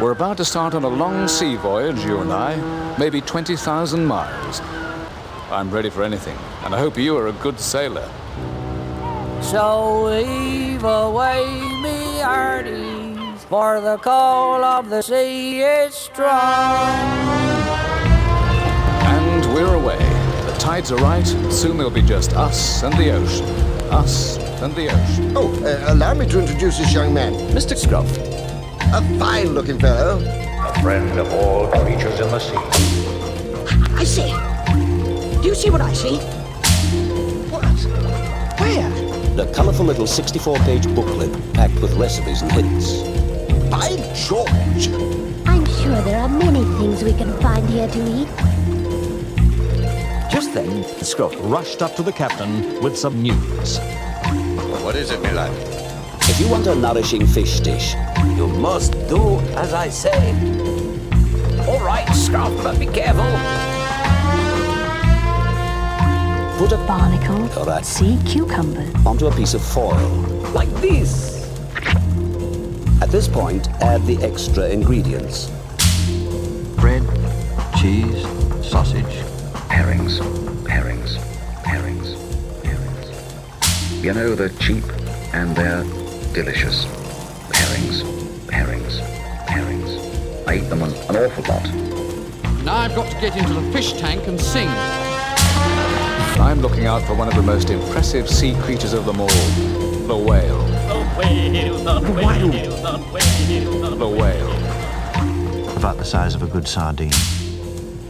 We're about to start on a long sea voyage, you and I, maybe 20,000 miles. I'm ready for anything, and I hope you are a good sailor. So heave away, me hearties, for the call of the sea is strong. And we're away. The tides are right, soon there'll be just us and the ocean. Us and the ocean. Oh, uh, allow me to introduce this young man. Mr. Scruff. A fine looking fellow. A friend of all creatures in the sea. I see. Do you see what I see? What? Where? The colourful little 64 page booklet packed with recipes and hints. By George! I'm sure there are many things we can find here to eat. Just then, Scruff rushed up to the captain with some news. What is it, my lad? If you want a nourishing fish dish, You must do as I say. All right, Scruff, but be careful. put a barnacle, All right. sea cucumber, onto a piece of foil. Like this. At this point, add the extra ingredients. Bread, cheese, sausage. Herrings, herrings, herrings, herrings. You know, they're cheap and they're delicious. Herrings, herrings, herrings. I eat them an, an awful lot. Now I've got to get into the fish tank and sing. I'm looking out for one of the most impressive sea creatures of them all the whale. The whale. The whale. The whale. About the size of a good sardine.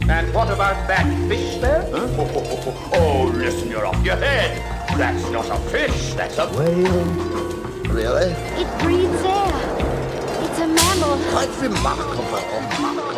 And what about that fish there? Oh, oh, listen, you're off your head. That's not a fish, that's a Whale. Really? It breathes air. It's a mammal. Quite remarkable.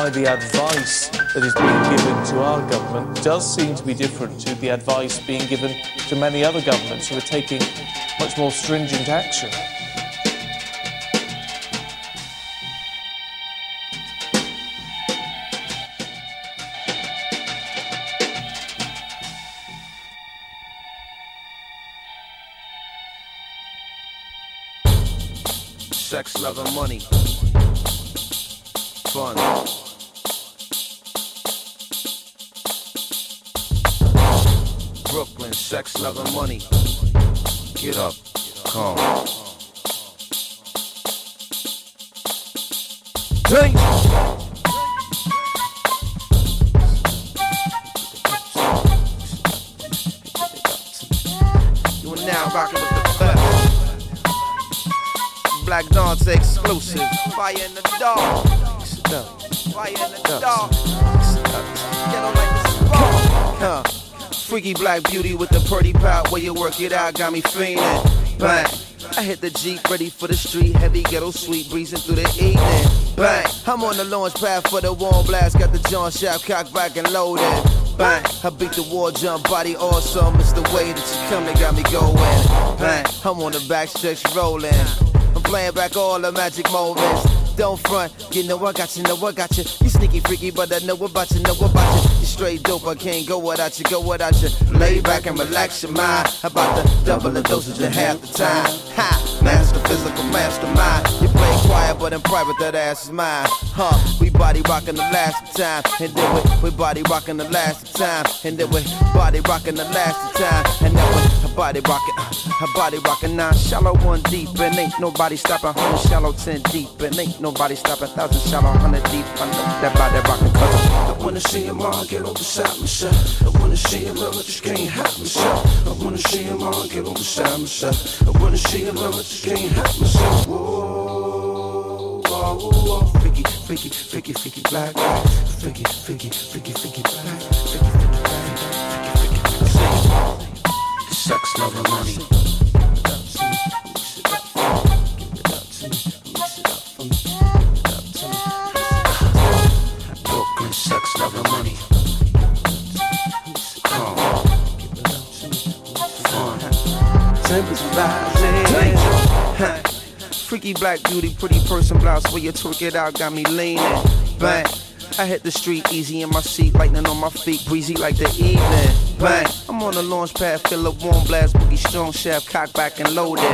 Why the advice that is being given to our government does seem to be different to the advice being given to many other governments who are taking much more stringent action. Sex, love, and money. Fun. Sex, love, and money. Get up, come. Drink. You are now rocking with the best. Black Dawn's exclusive. Fire in the dark. Fire in the dark. Get on like this Huh. Freaky black beauty with the pretty pout. Where you work it out got me feeling. Bang. I hit the Jeep, ready for the street. Heavy ghetto sweet, breezing through the evening. Bang. I'm on the launch pad for the warm blast. Got the John Shaft cock back and loaded. Bang. I beat the war jump, body awesome. It's the way that you come that got me going. Bang. I'm on the back stretch rolling. I'm playing back all the magic moments. Don't front, you know I got you, know I got you. You sneaky freaky, but I know about you, know about you. Straight dope, I can't go without you, go without you. Lay back and relax your mind. About to double the dosage in half the time. Ha, master physical mastermind. You play quiet, but in private that ass is mine. Huh, we body rocking the last time, and then we, we body rocking the last time, and then we body rocking the last time, and then we body rocking, uh, her body rocking nine shallow, one deep, and ain't nobody stopping. Hundred shallow, ten deep, and ain't nobody stopping. Thousand shallow, hundred deep. I know that body rocking. Cause I wanna see him all get on beside myself. I wanna see him I just can't help myself. I wanna see him all get on beside myself. I wanna see him I just can't help myself. Whoa, whoa, whoa, freaky, freaky, freaky, freaky black, freaky, freaky freaky, freaky black, Sex, love, and money. Freaky black beauty, pretty person blouse. Where you twerk it out, got me leaning. Bang. I hit the street easy in my seat, lightning on my feet, breezy like the evening. Bang. I'm on the launch pad, feel a warm blast, boogie strong shaft, cock back and loaded.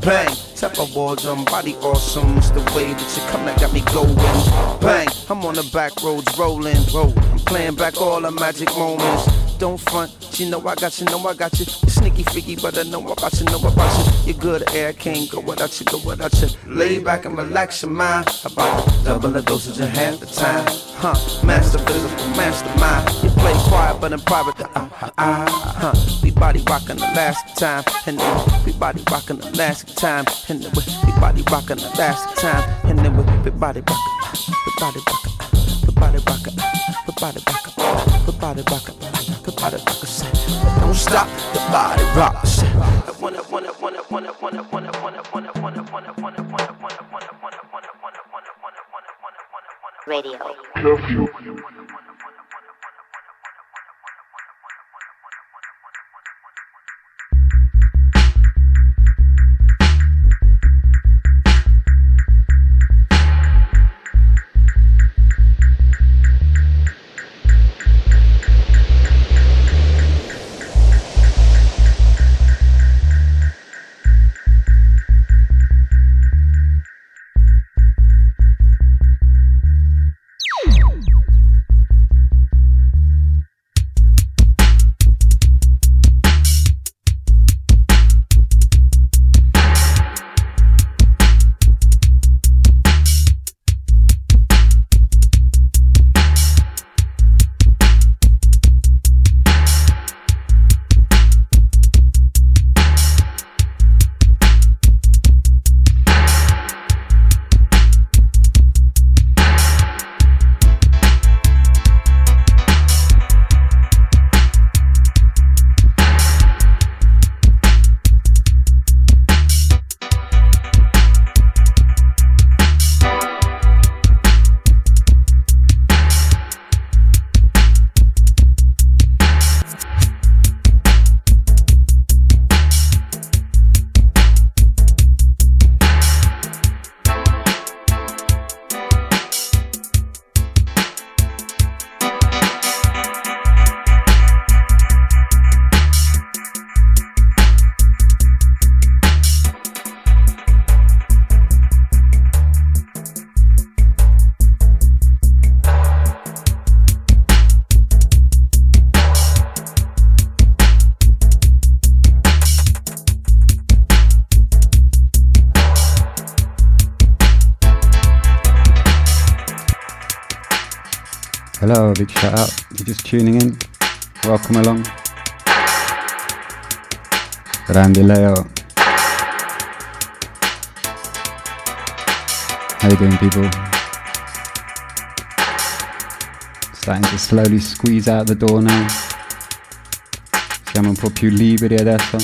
Bang. Tap a wall jump, body awesome. It's the way that you come that got me going. Bang. I'm on the back roads rolling. Roll. I'm playing back all the magic moments. Don't front, you know I got you, know I got you. You sneaky freaky, but I know about you, know about you. You're good air, can't go without you, go without you. Lay back and relax your mind. About double the dosage in half the time. Huh, master physical, mastermind. You play quiet, but in private, the uh, uh, uh, huh. We body rocking the last time, and then we body rocking the last time, and then we, body rocking the last time, and then we, body rocking, we body rocking, we body rocking, we body rocking, we body rocking, we body rocking. Don't stop the body rock. Radio. Curfew. Hello, big shout out. You're just tuning in. Welcome along. Grande Leo. How you doing, people? Starting to slowly squeeze out the door now. Siamo un po' più liberi adesso.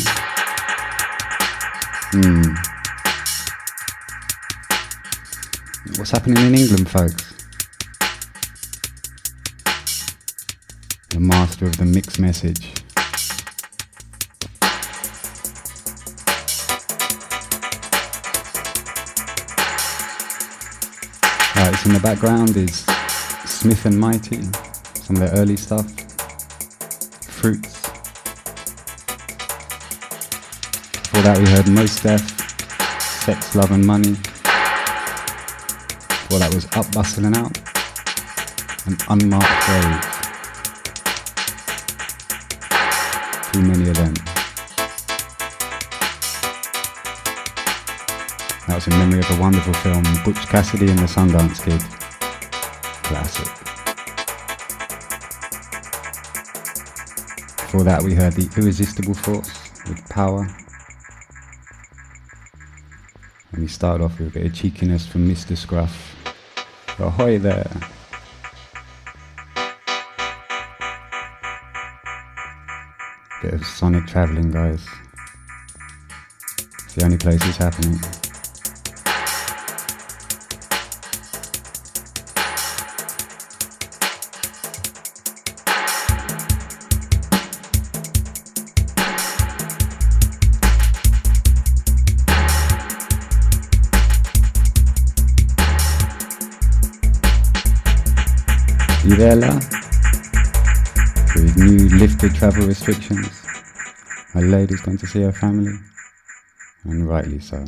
Hmm. What's happening in England, folks? The master of the mixed message. Right, so in the background is Smith and Mighty, some of their early stuff. Fruits. Before that, we heard Mos Def, Sex, Love and Money. Before that was Up, Bustle and Out, and Unmarked Grave. Too many of them. That was in memory of a wonderful film, Butch Cassidy and the Sundance Kid. Classic. Before that, we heard The Irresistible Force with Power. And we started off with a bit of cheekiness from Mr. Scruff. Ahoy there! Sonic travelling, guys. It's the only place it's happening. You there, La? With new lifted travel restrictions, a Lady's going to see her family, and rightly so.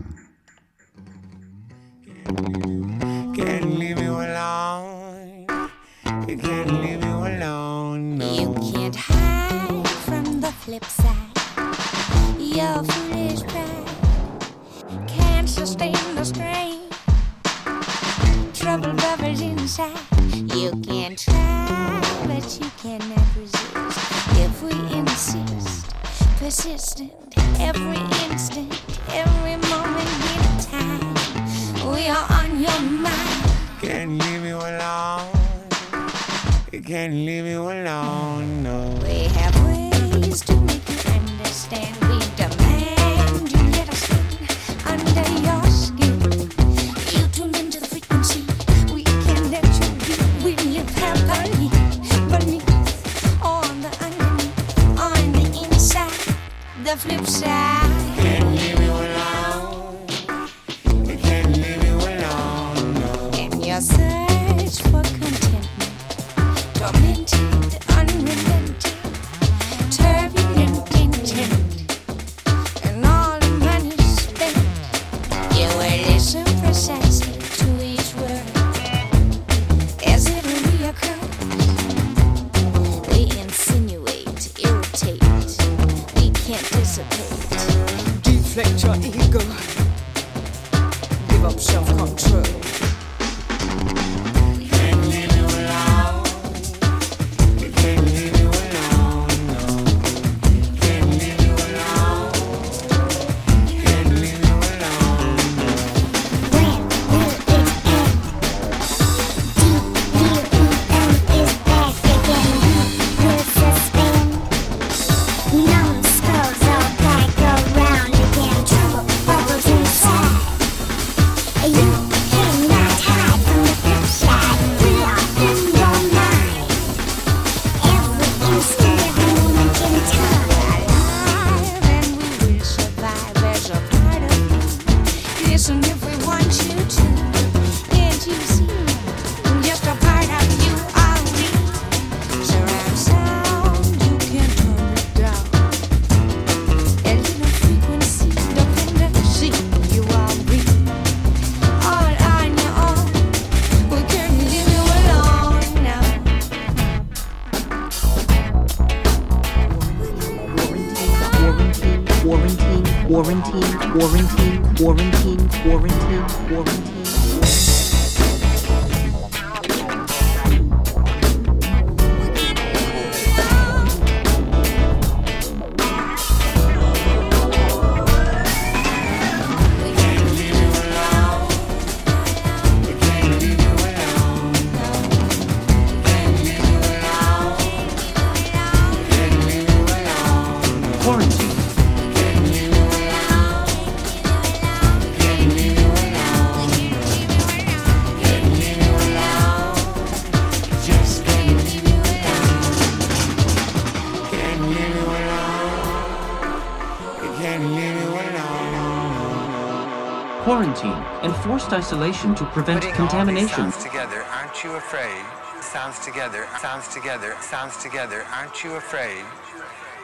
Enforced isolation to prevent Putting all these contamination. sounds together, aren't you afraid? Sounds together, sounds together, sounds together, aren't you afraid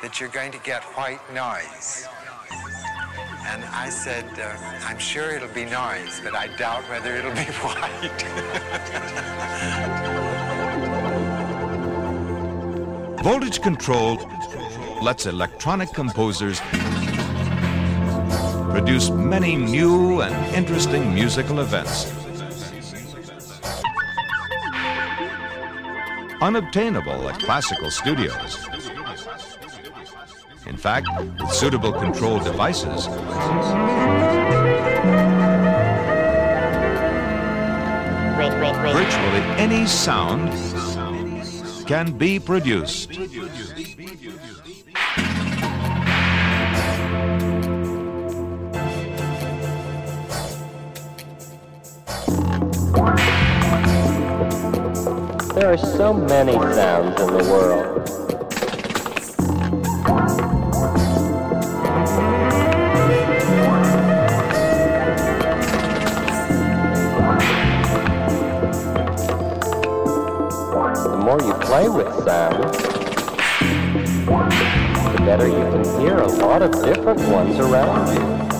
that you're going to get white noise? And I said, uh, I'm sure it'll be noise, but I doubt whether it'll be white. Voltage control lets electronic composers produce many new and interesting musical events. Unobtainable at classical studios. In fact, with suitable control devices, virtually any sound can be produced. There are so many sounds in the world. The more you play with sound, the better you can hear a lot of different ones around you.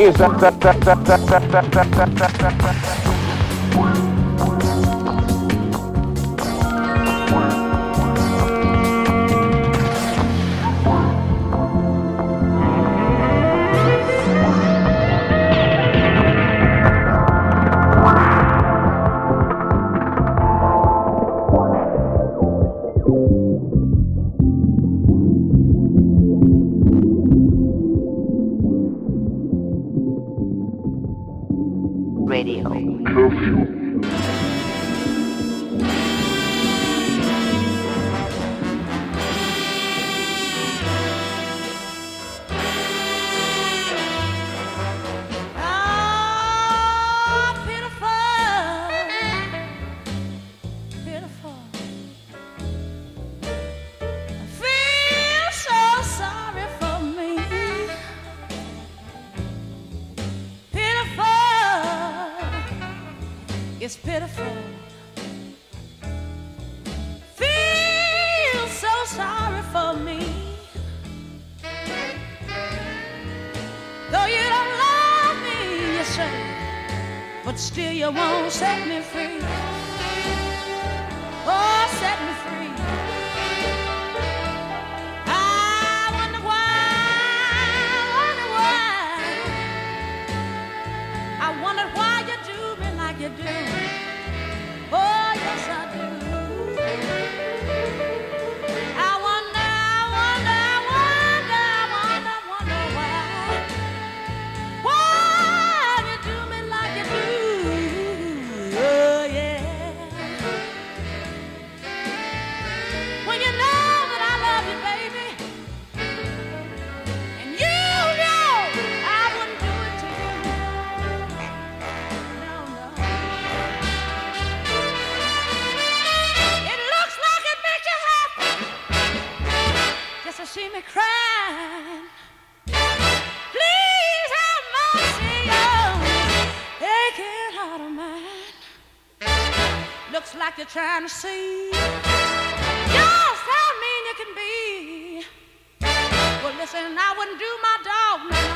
is. that that that that that that that that that that? Me crying. Please have mercy on aching heart of mine. Looks like you're trying to see just how mean you can be. Well, listen, I wouldn't do my dog none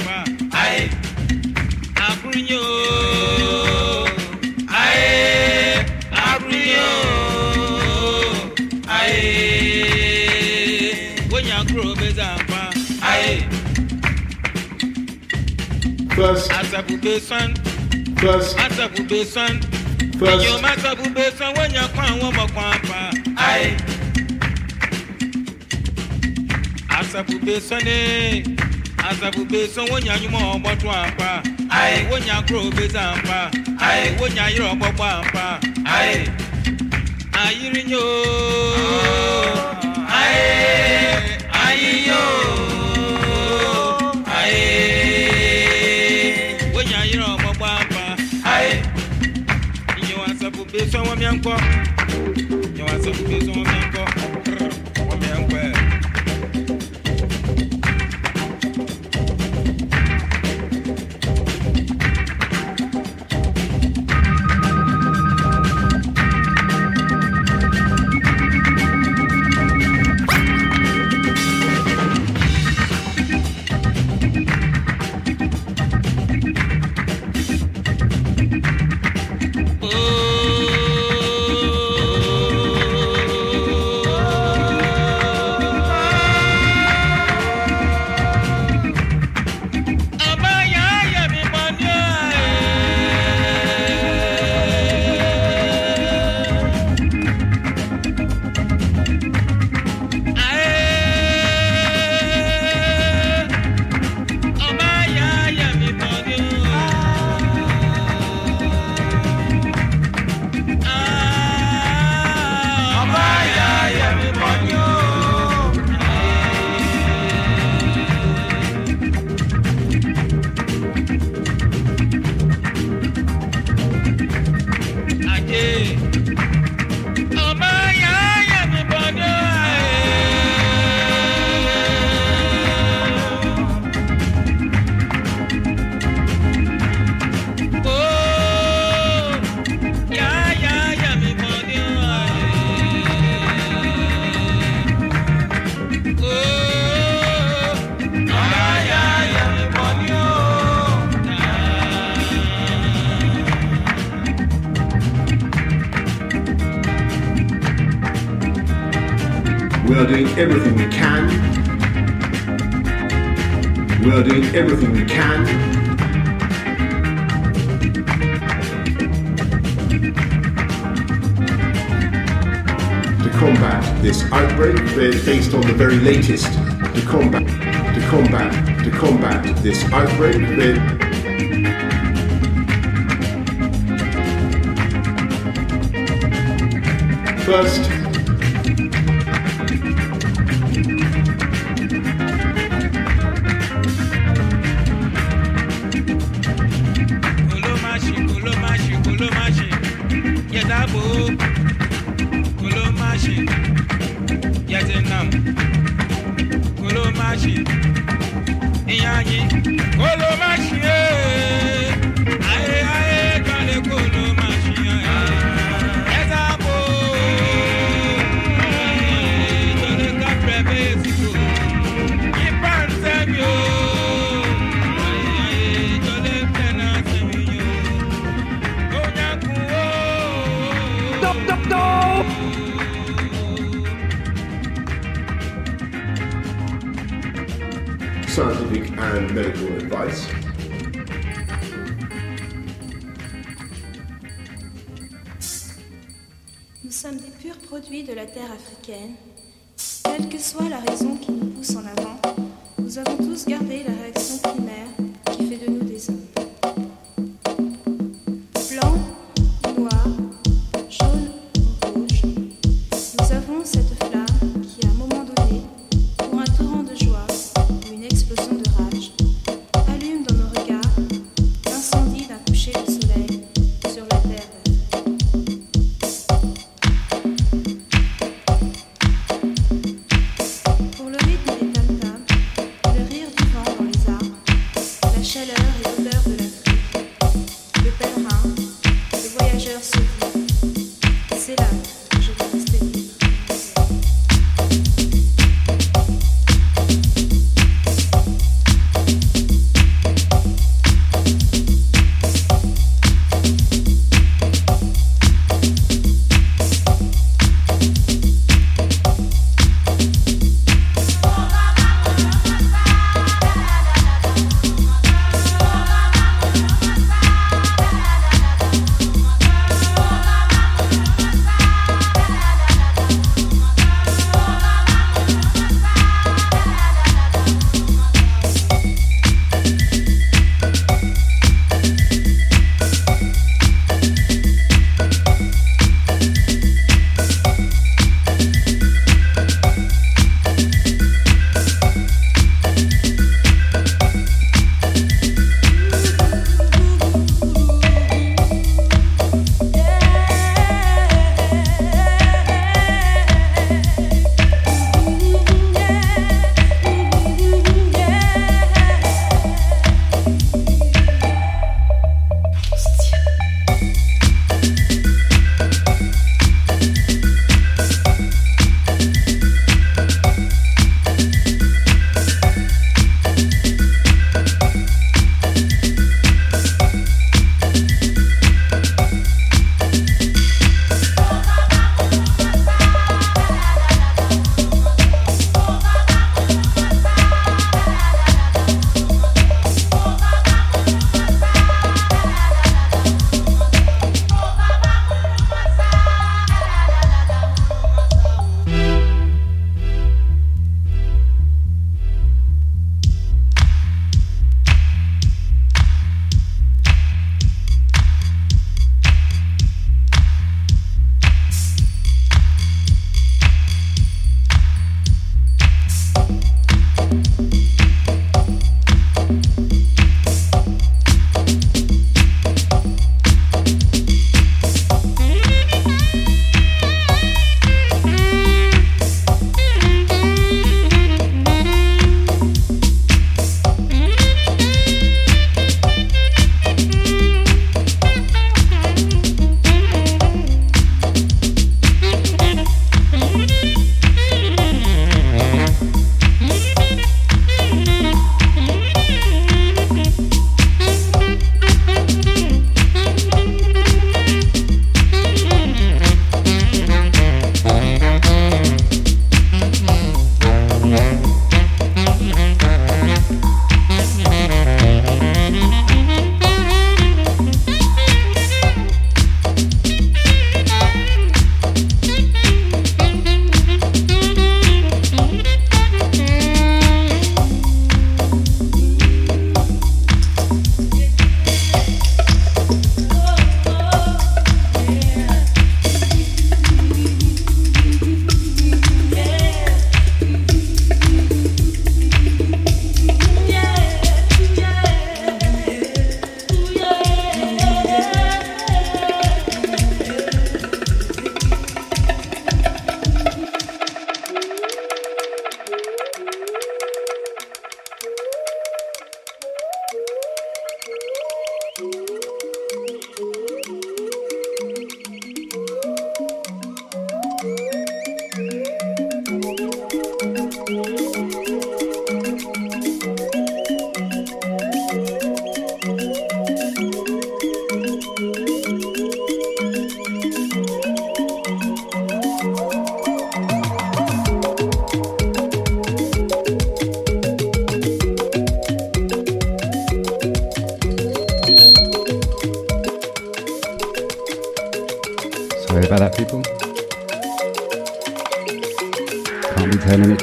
First. Asabube san. First. Asabube san. First. Ẹ̀yin o máa sabube san wọ́n yàn kún àwọn ọmọ kan apá. Ayé. Asabube san ní. Wonya nyuma ɔbɔ to apa ayi wonya sɛ apa ayi wonya yere ɔbɔ bɔ apa ayi ayiri oh. nyo ayi ayi yo ayi wonya yere ɔbɔ bɔ apa ayi ìyẹn wà asabube san wọ́n mi nkọ́ everything we can. We are doing everything we can. To combat this outbreak based on the very latest to combat to combat to combat this outbreak first Uh, nous sommes des purs produits de la terre africaine. Quelle que soit la raison qui nous pousse en avant, nous avons tous gardé la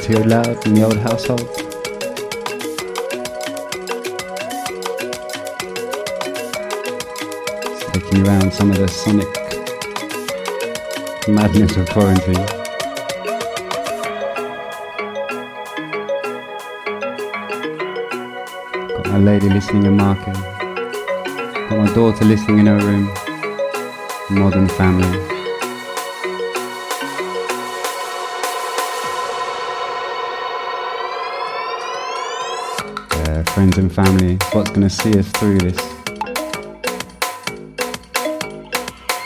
turning loud in the old household. Taking around some of the sonic madness of quarantine. Got my lady listening in marking. Got my daughter listening in her room. Modern family. Friends and family. What's going to see us through this?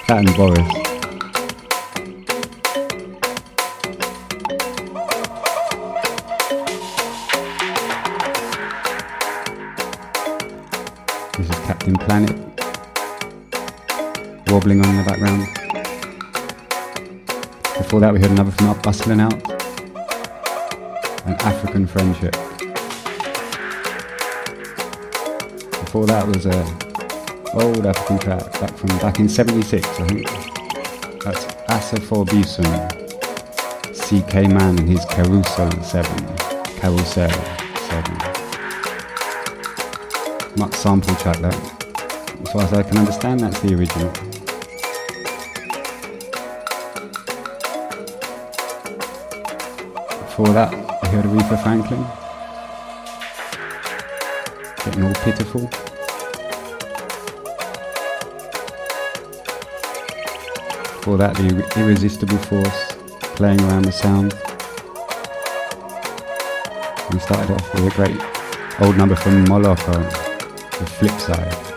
That and Boris. This is Captain Planet wobbling on in the background. Before that, we heard another from Up Bustle and Out, an African Friendship. Before that was a old African track back from back in '76, I think. That's Asafo Beesuon, CK Mann and his Carousel 7, Carousel 7. Much sample track that. As far as I can understand, that's the original. Before that, I heard Aretha Franklin. Getting all pitiful. Before that, the irresistible force playing around the sound. We started off with a great old number from Moloch on the flip side.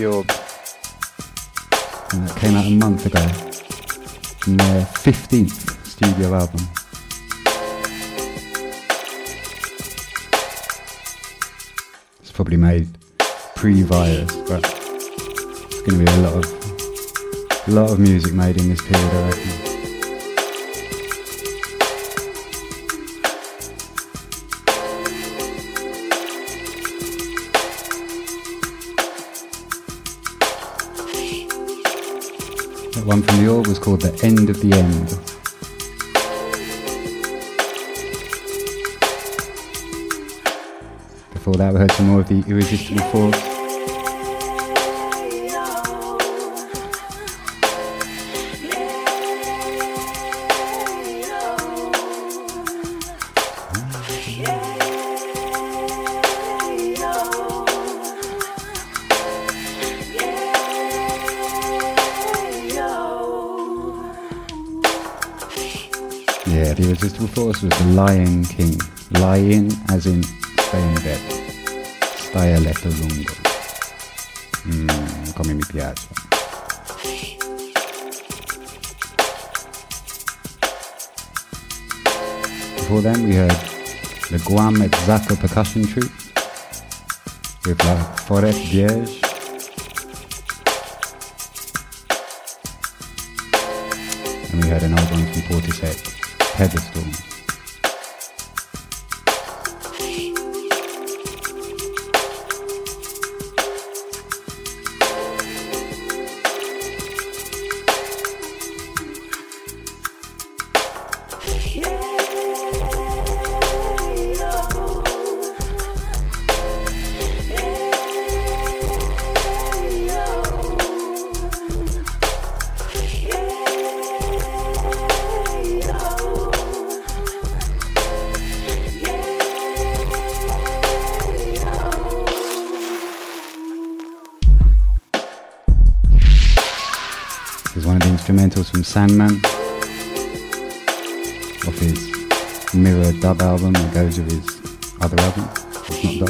Great tunes, The Orb. And that came out a month ago. From their 15th studio album. It's probably made pre-virus, but it's going to be a lot of, a lot of music made in this period, I reckon. That one from the Orb was called The End of the End. Before that, we heard some more of the Irresistible Force. Force was The Lion King. Lion as in stay in bed. Stai a letto lungo. Mm, come mi piace. Before then, we heard the Guam Zaka percussion troupe with La Forêt Vierge. And we had an old one from Portishead, Pedestal. Sandman off his Mirror dub album that goes with his other album. Not dub.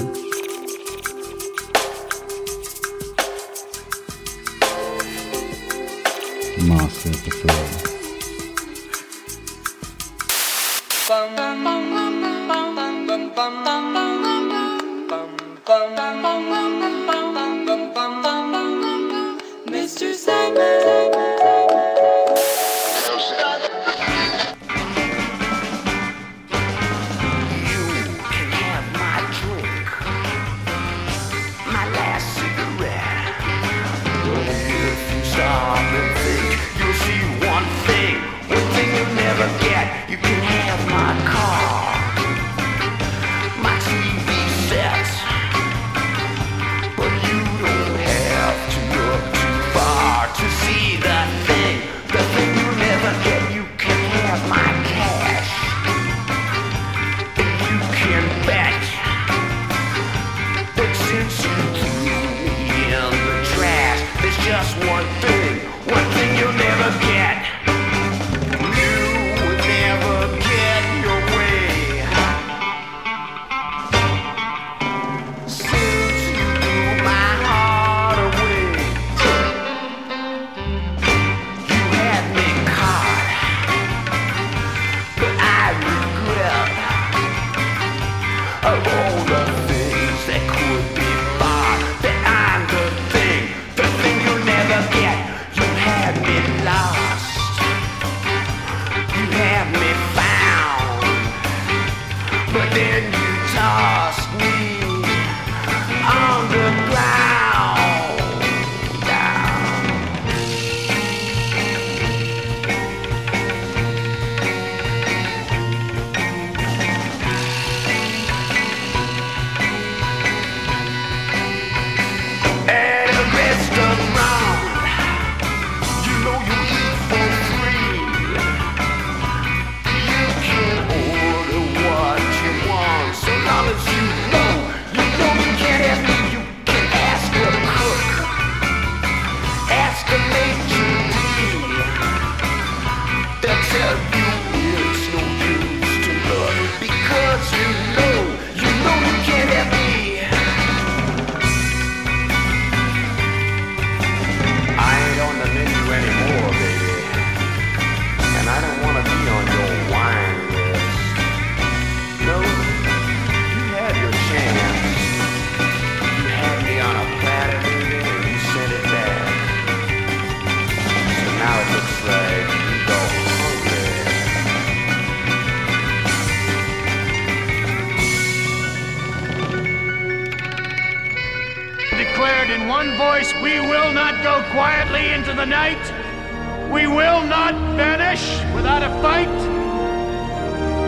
Will not vanish without a fight.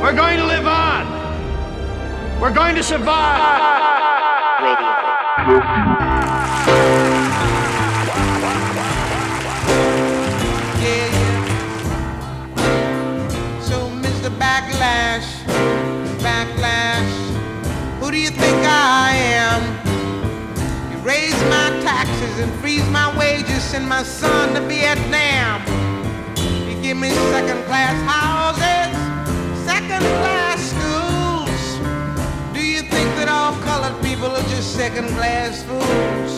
We're going to live on. We're going to survive. Yeah. So, Mr. Backlash, Backlash, who do you think I am? You raise my taxes and freeze my wages, send my son to Vietnam. Give me second class houses, second class schools. Do you think that all colored people are just second class fools?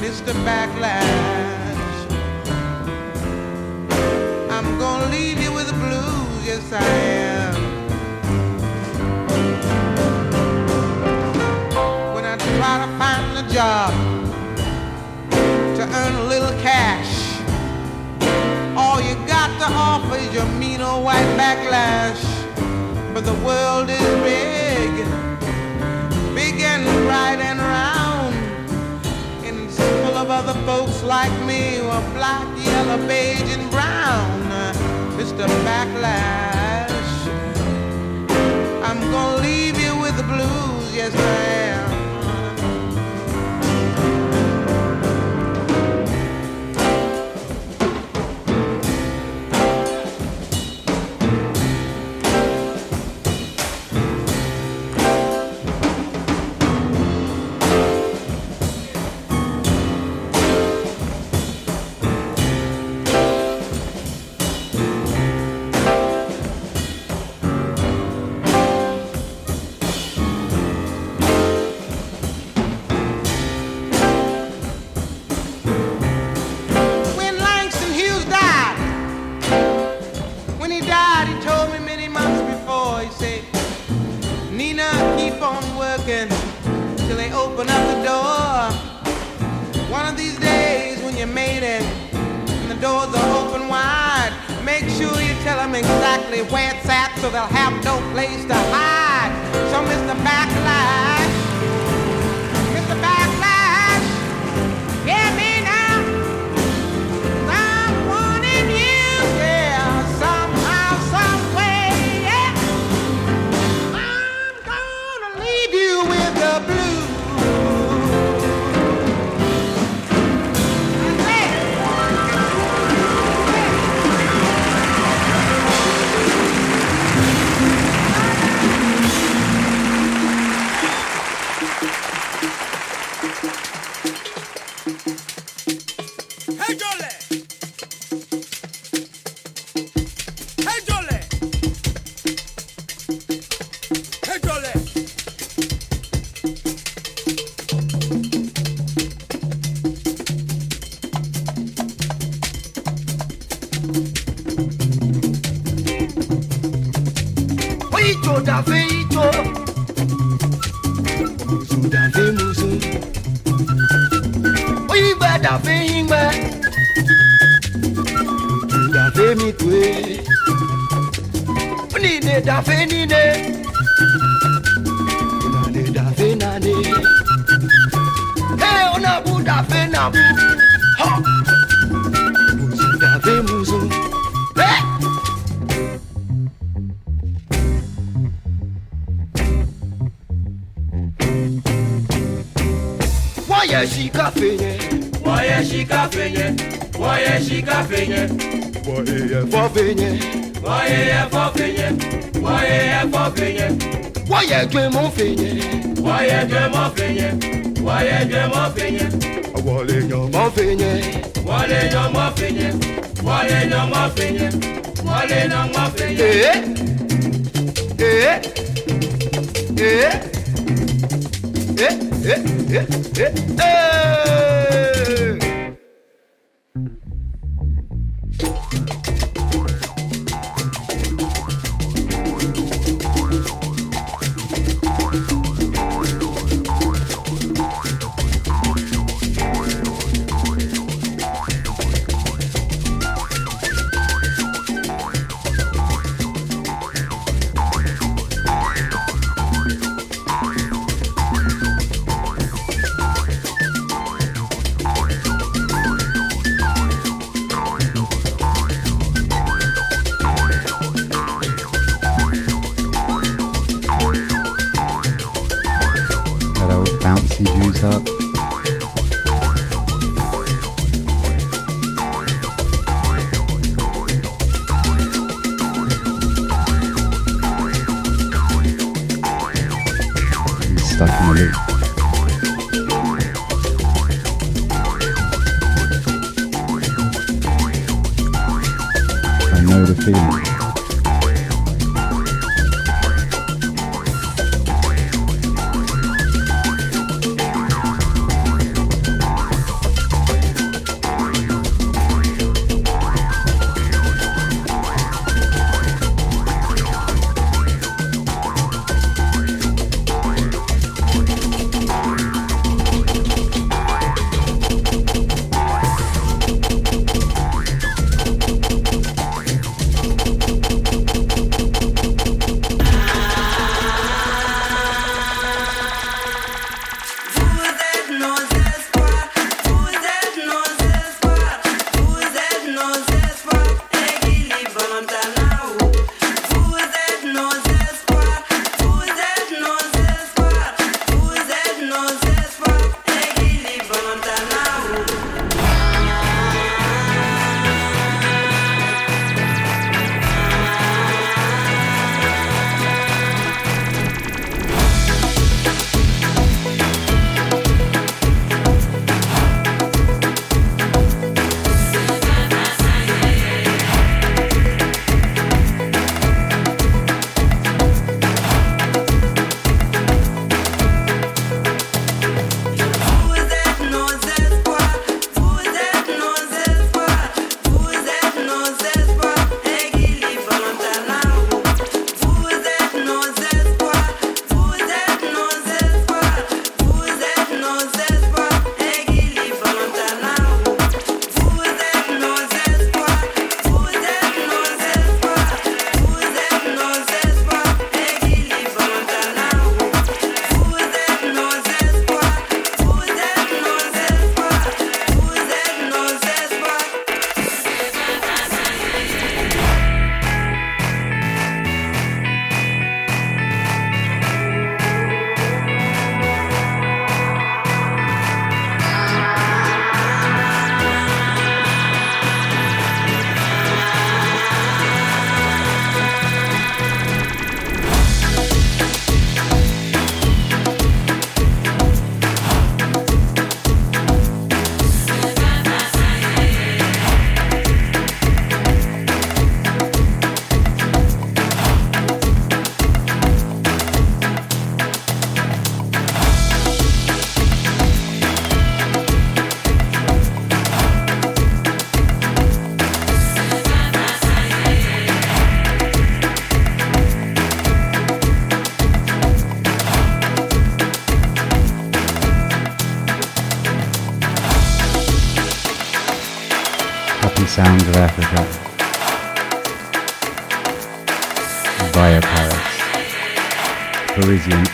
Mr. Backlash. I'm gonna leave you with the blues, yes I am. When I try to find a job to earn a little cash, to offer your mean old white backlash. But the world is big, big and bright and round, and it's full of other folks like me who are black, yellow, beige, and brown. Mr. Backlash, I'm gonna leave you with the blues, yes I am. mafenye mwale na mafenye eh eh eh eh eh eh eh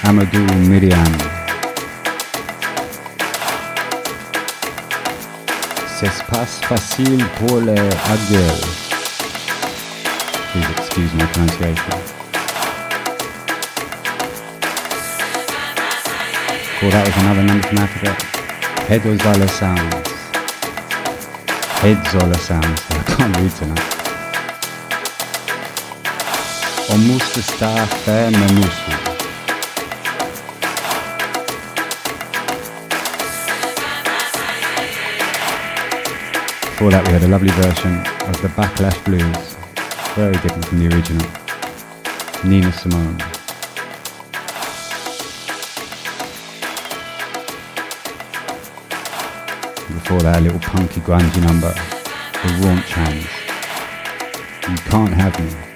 Amadou Mariam. C'est pas facile pour les adultes. Please excuse my pronunciation. Cool, that was another number from Africa. Hedozola Sounds. Hedzoleh Sounds. I can't read tonight. Almost a star fair Mamusu. Before that we had a lovely version of the Backlash Blues. Very different from the original. Nina Simone. Before that, a little punky grungy number, The Raunch Hands. You can't have me.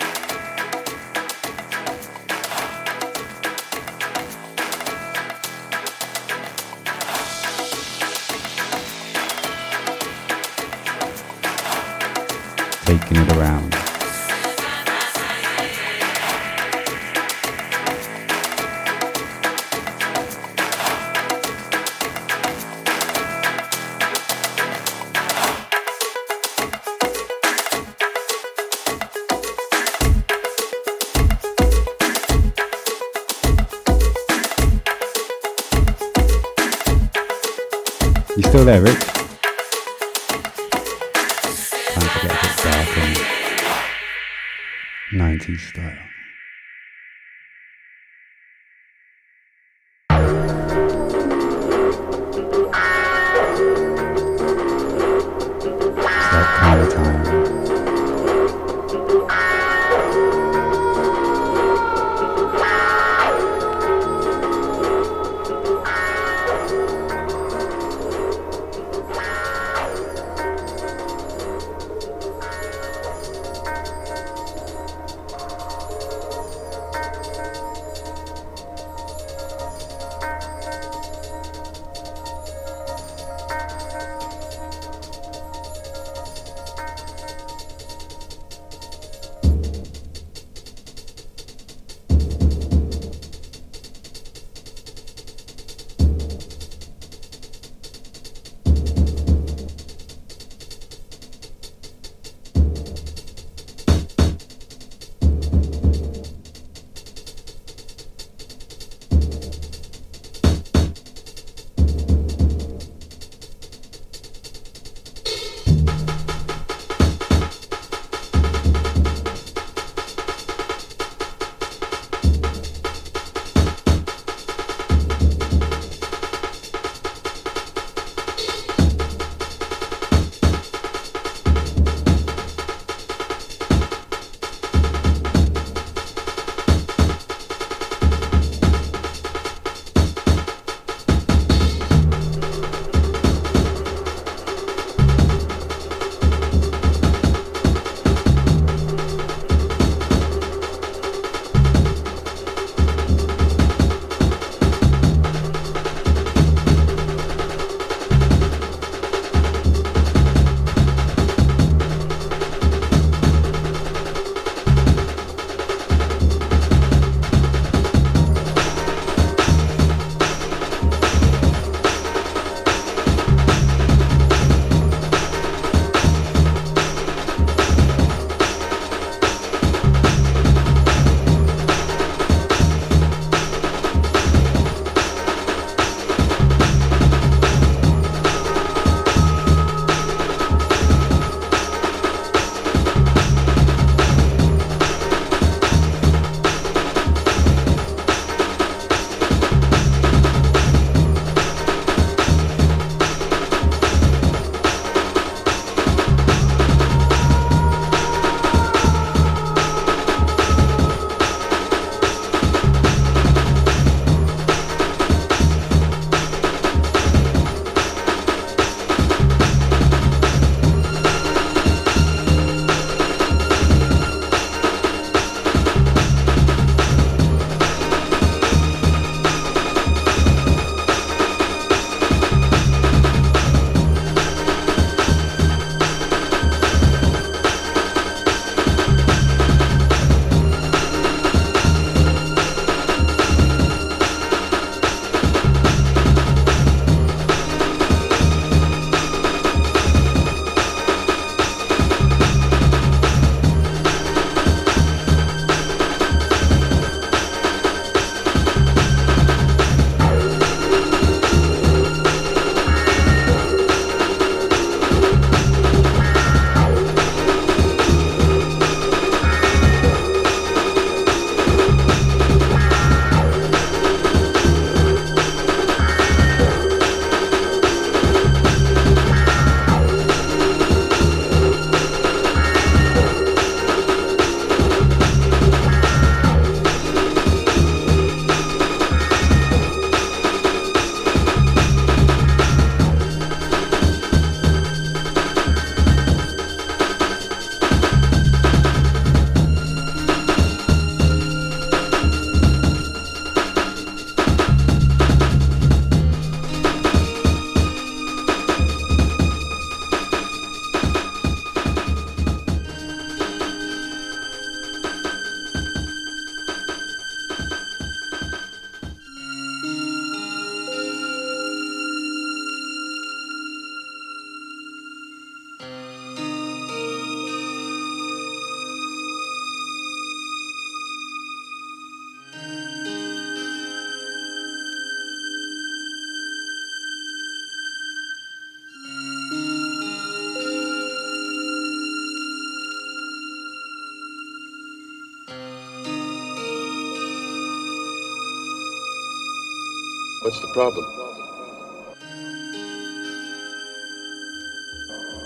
What's the problem?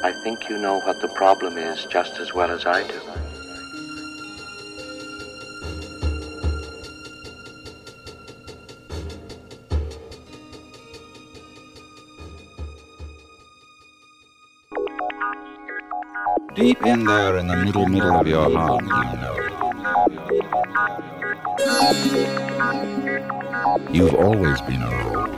I think you know what the problem is just as well as I do. Deep in there in the middle, middle of your heart, you know. You've always been alone.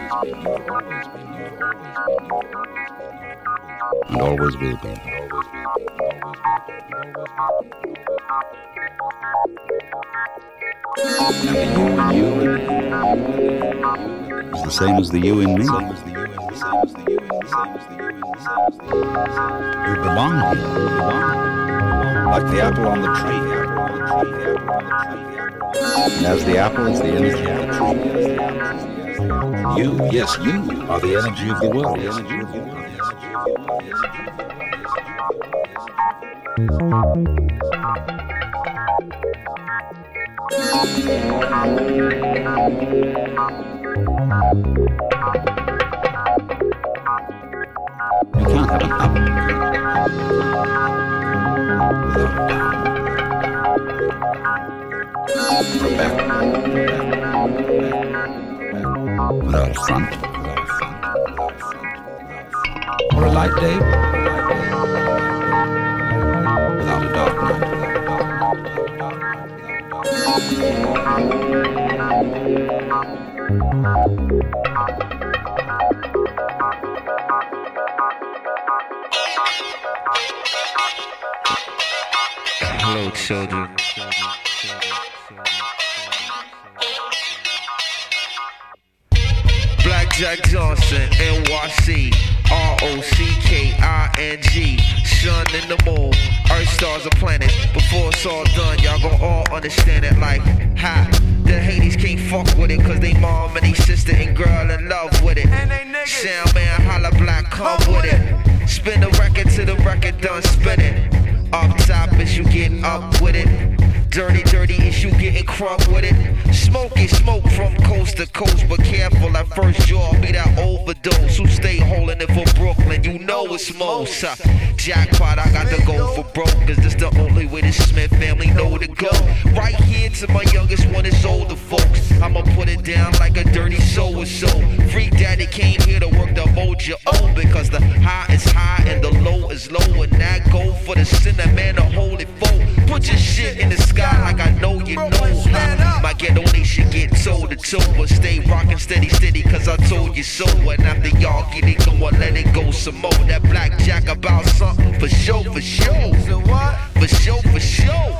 And always will be. The you in you is the same as the you in me. You belong here. Like the apple on the tree. As the apple is the energy of the tree. You, yes, you are the energy of the world. The energy of the world. You can't have an apple without without a front or a light day without dark night. Hello, children. Stars, and planets. Before it's all done, y'all gon' all understand it like, ha. The Hades can't fuck with it, cause they mom and they sister and girl in love with it. Sound man, holla black, come with it. Spin the record till the record done spinning. Up top is you getting up with it. Dirty, dirty is you getting crunk with it. Coast to coast, but careful at first jaw be that overdose. Who stay holding it for Brooklyn? You know it's most. Uh, jackpot, I got to go for broke, cause this the only way the Smith family know to go. Right here to my youngest one is older folks. I'ma put it down like a dirty soul or so. Free daddy came here to work the mojo oh, because the high is high and the low is low. And that go for the sinner man, the holy foe. Put your shit in the sky like I know you know. My ghetto nation get toe to toe, but stay rockin' steady, steady, cause I told you so. And after y'all get it going, let it go some more. That blackjack about something for sure, for sure. For sure, for sure.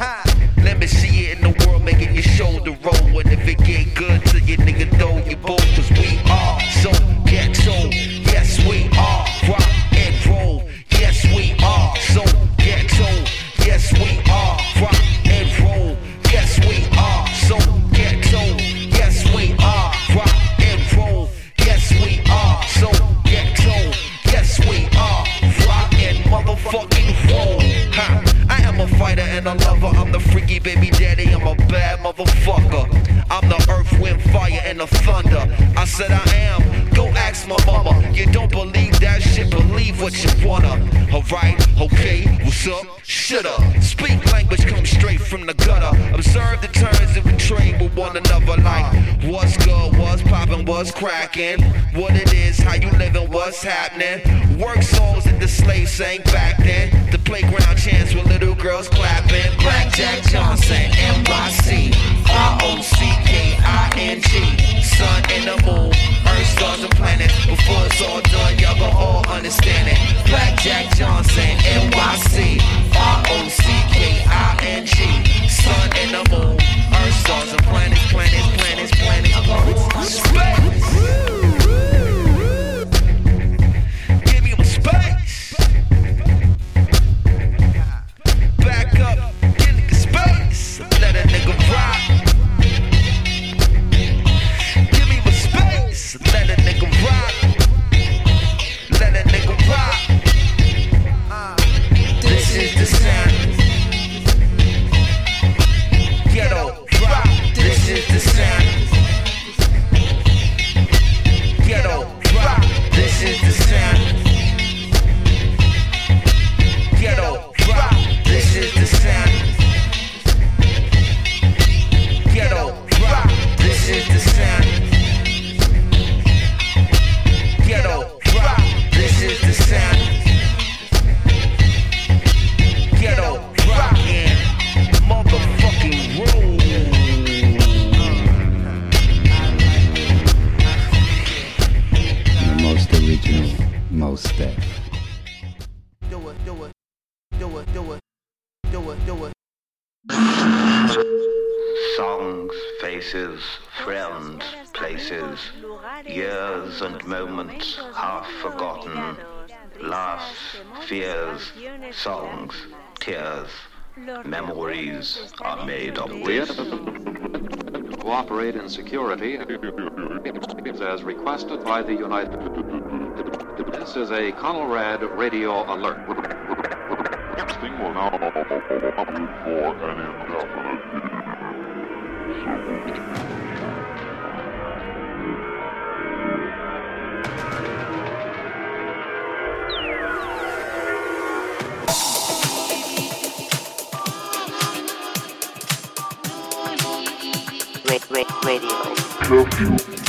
Let me see it in the world, making your shoulder roll. And if it get good to you, nigga, throw your bowl, cause we are motherfucker. I'm the earth, wind, fire, and the thunder. I said I am. Go ask my mama. You don't believe that shit, believe what you wanna. Alright, okay, what's up? Shut up. Speak language, come straight from the gutter. Observe the turns that we trade with one another. Like, what's good, poppin', what's crackin'? What it is, how you living, what's happening? Work songs that the slaves sang back then. The playground chants with little girls clapping. Blackjack Johnson, NYC, R O C K I N G. Sun and the moon, earth, stars, and planets. Before it's all done, y'all gon' all understand it. Blackjack Johnson, NYC, R O C K I N G. Sun and the moon, Songs, faces, friends, places, years and moments half forgotten, laughs, fears, songs, tears, memories are made of this. Cooperate in security as requested by the United. This is a CONELRAD radio alert. This thing will now for an Radio. Curfew.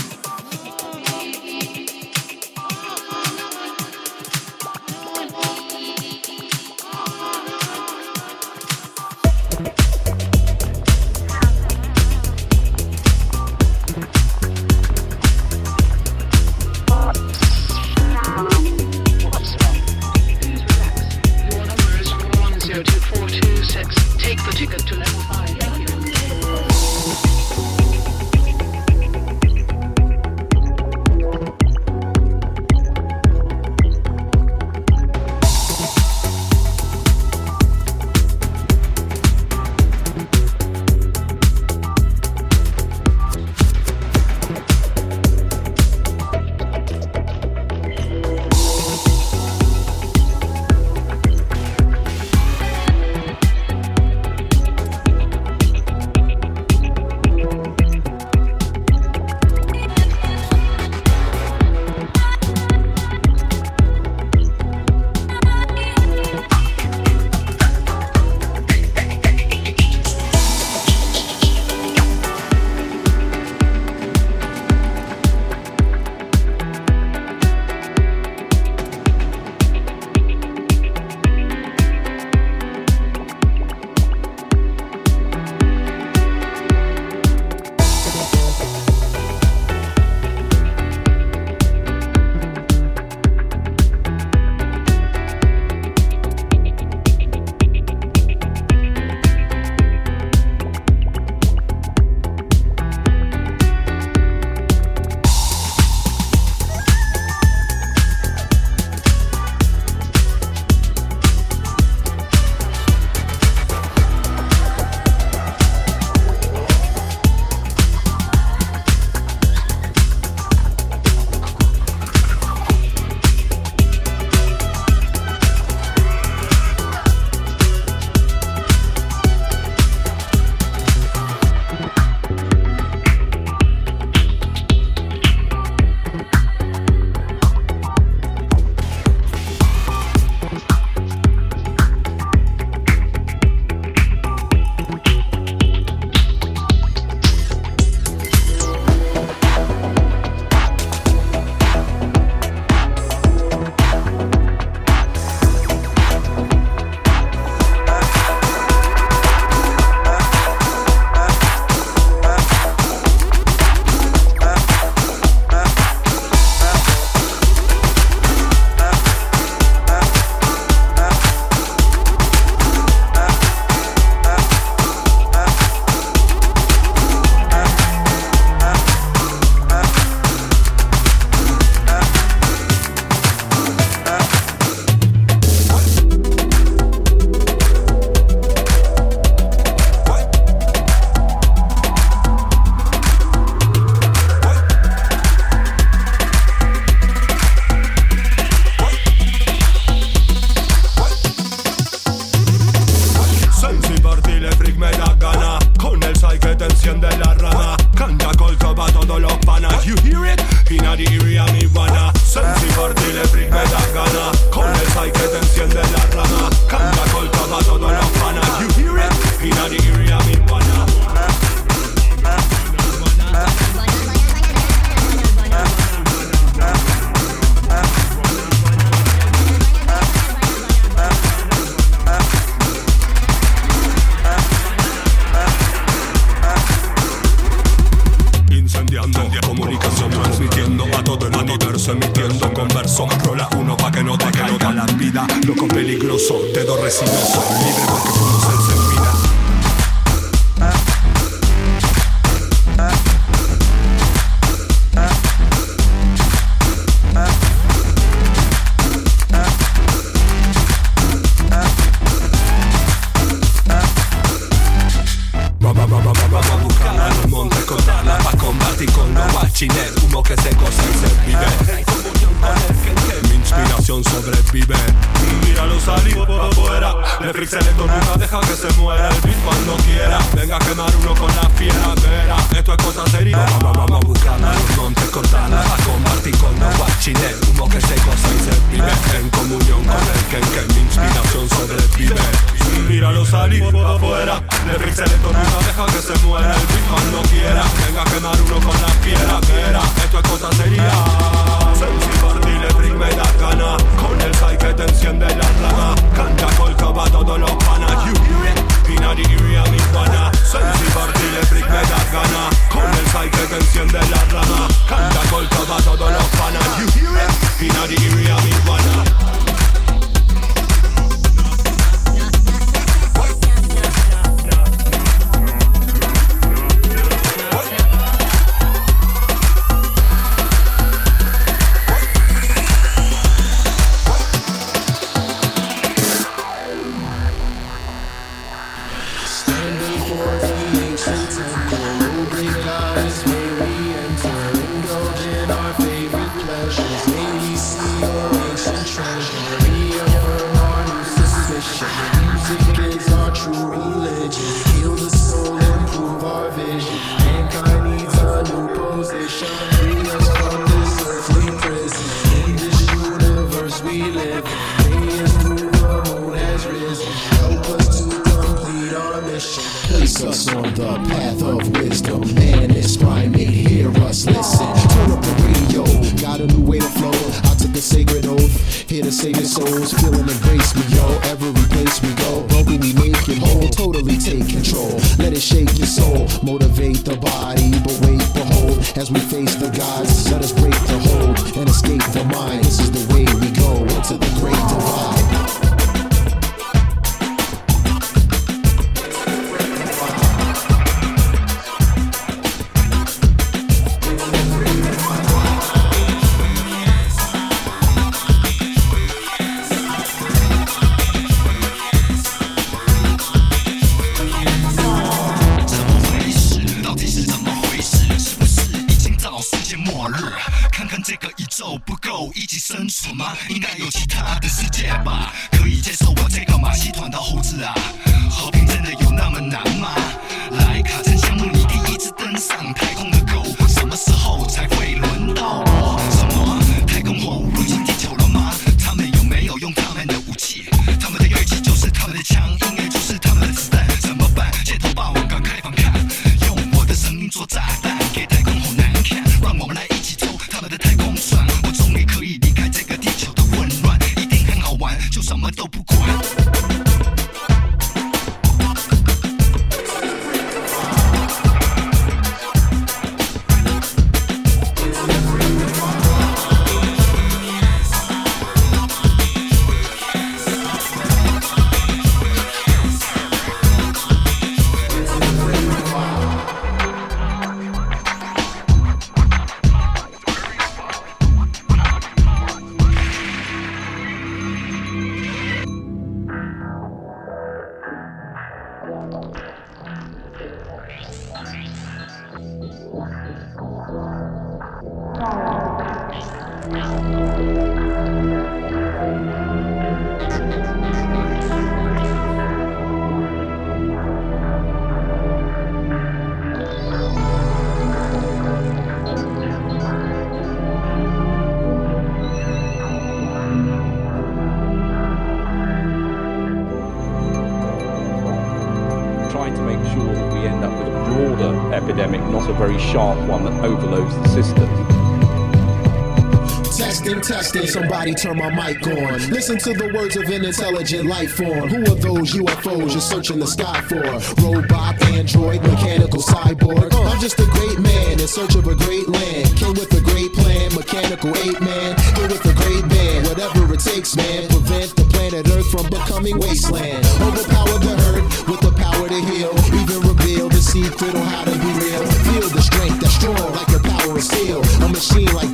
turn my mic on. Listen to the words of an intelligent life form. Who are those UFOs you're searching the sky for? Robot, android, mechanical cyborg. Uh, I'm just a great man in search of a great land. Came with a great plan, mechanical ape man. Here with a great band, whatever it takes, man. Prevent the planet Earth from becoming wasteland. Overpower the hurt with the power to heal. Even reveal the secret on how to be real. Feel the strength that's strong like the power of steel. A machine like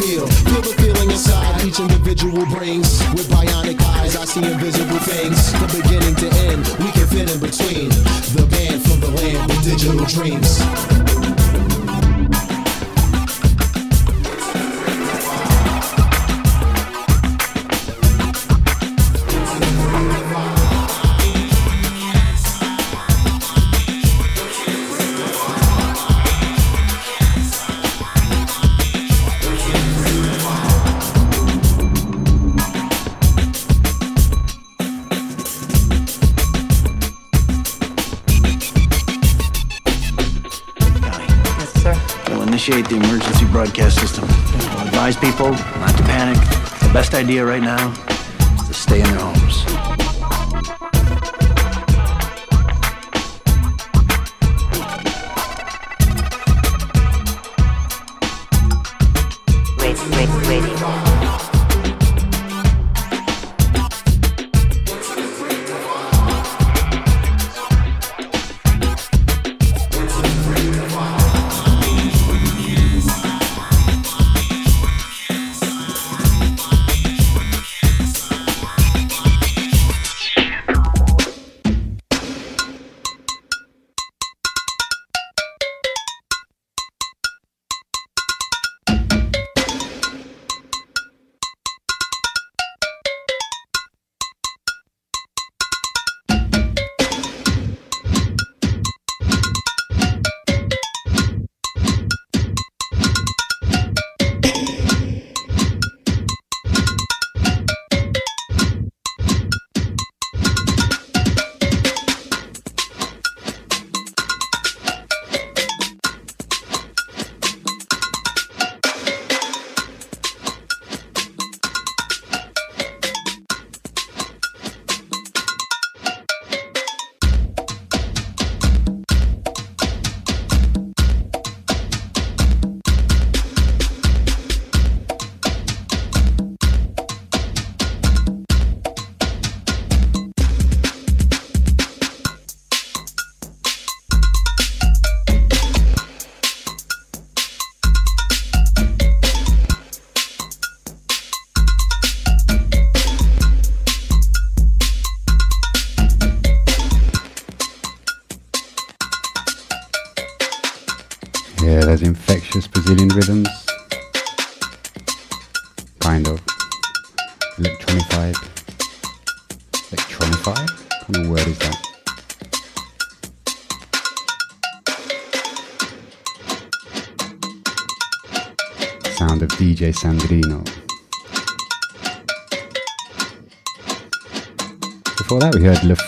feel. Feel the feeling inside each individual brings. With bionic eyes, I see invisible things. From beginning to end, we can fit in between. The band from the land with digital dreams. Broadcast system. We'll advise people not to panic. The best idea right now is to stay in their homes.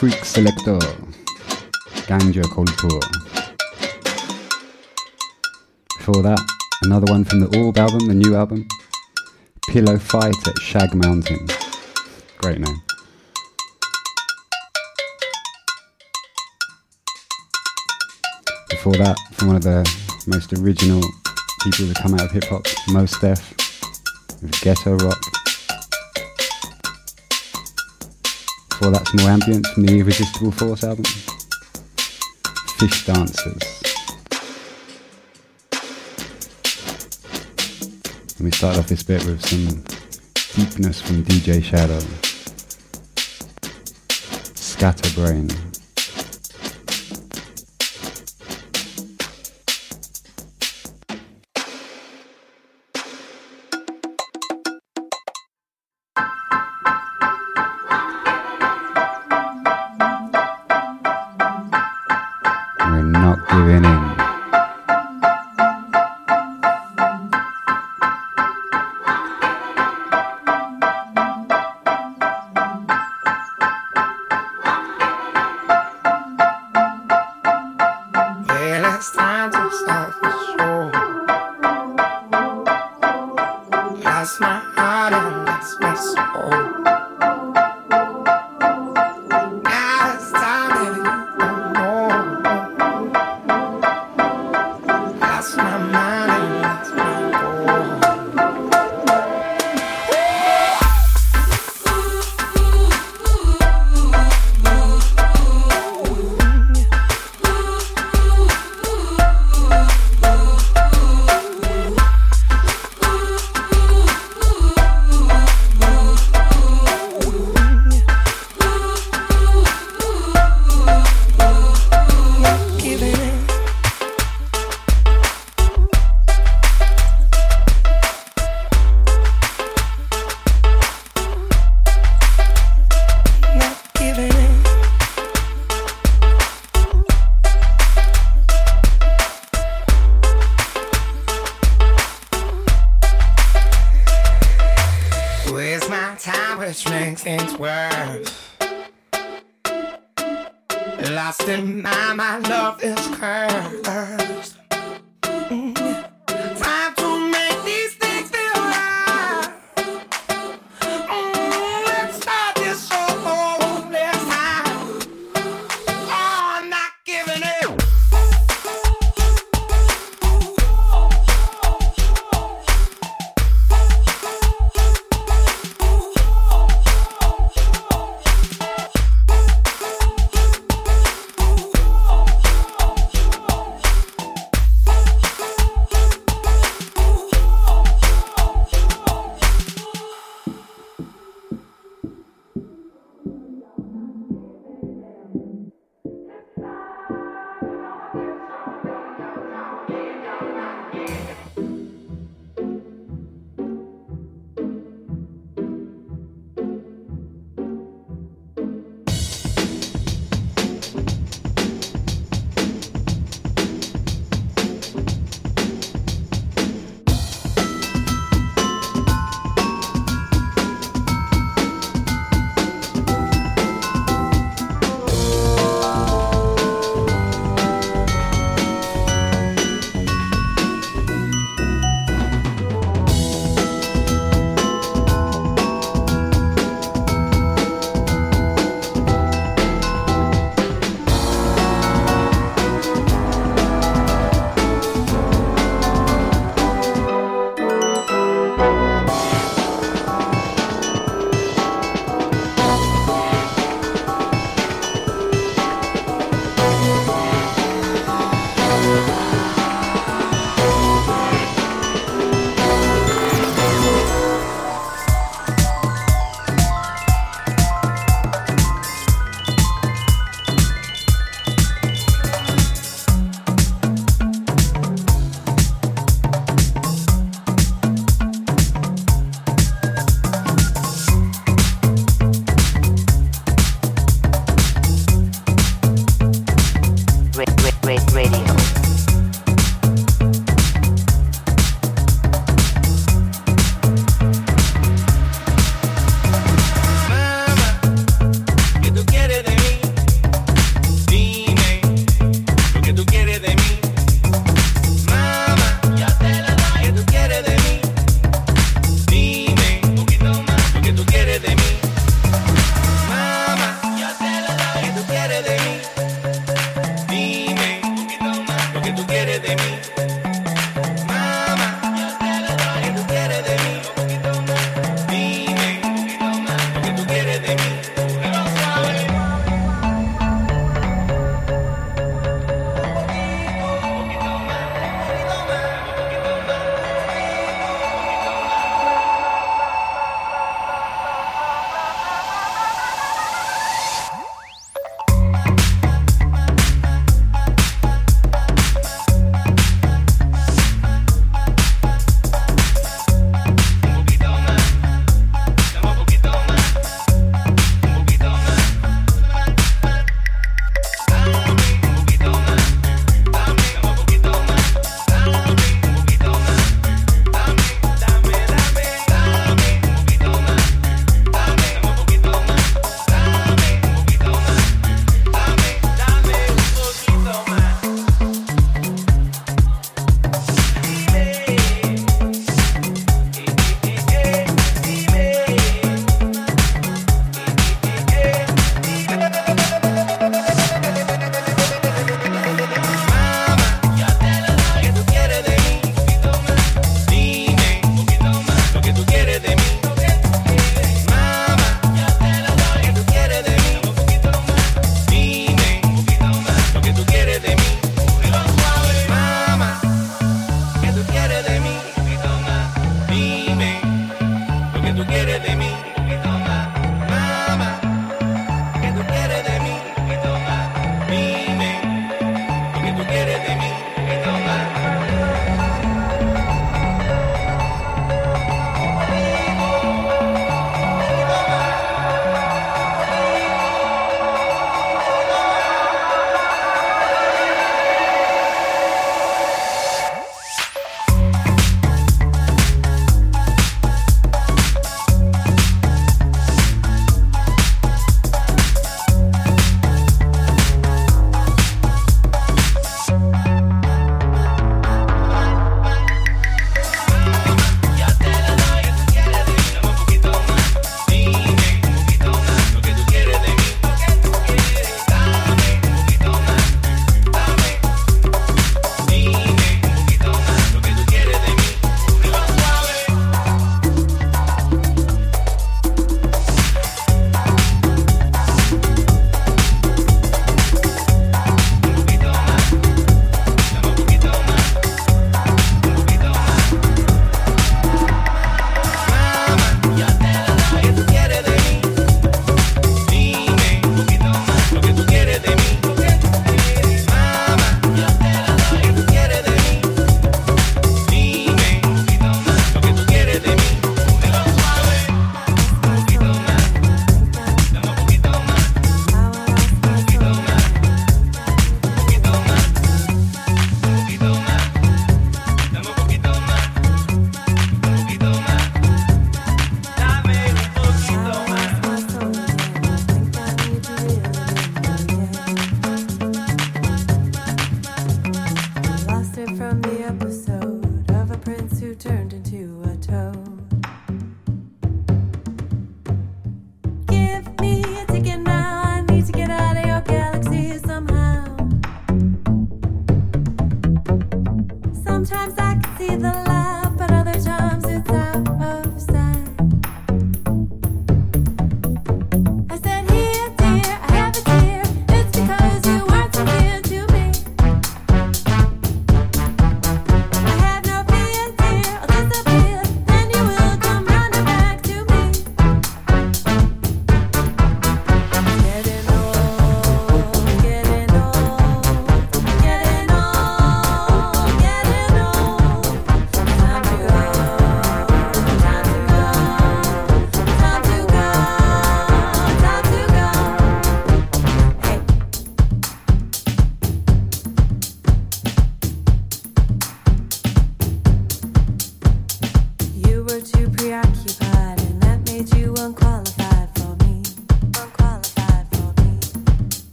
Freak Selector, Ganja Culture. Before that, another one from the Orb album, the new album, Pillow Fight at Shag Mountain. Great name. Before that, from one of the most original people to come out of hip hop, Mos Def, with Ghetto Rock. Before that, some more ambience from the Irresistible Force album, Fish Dancers. And we start off this bit with some deepness from DJ Shadow. Scatterbrain.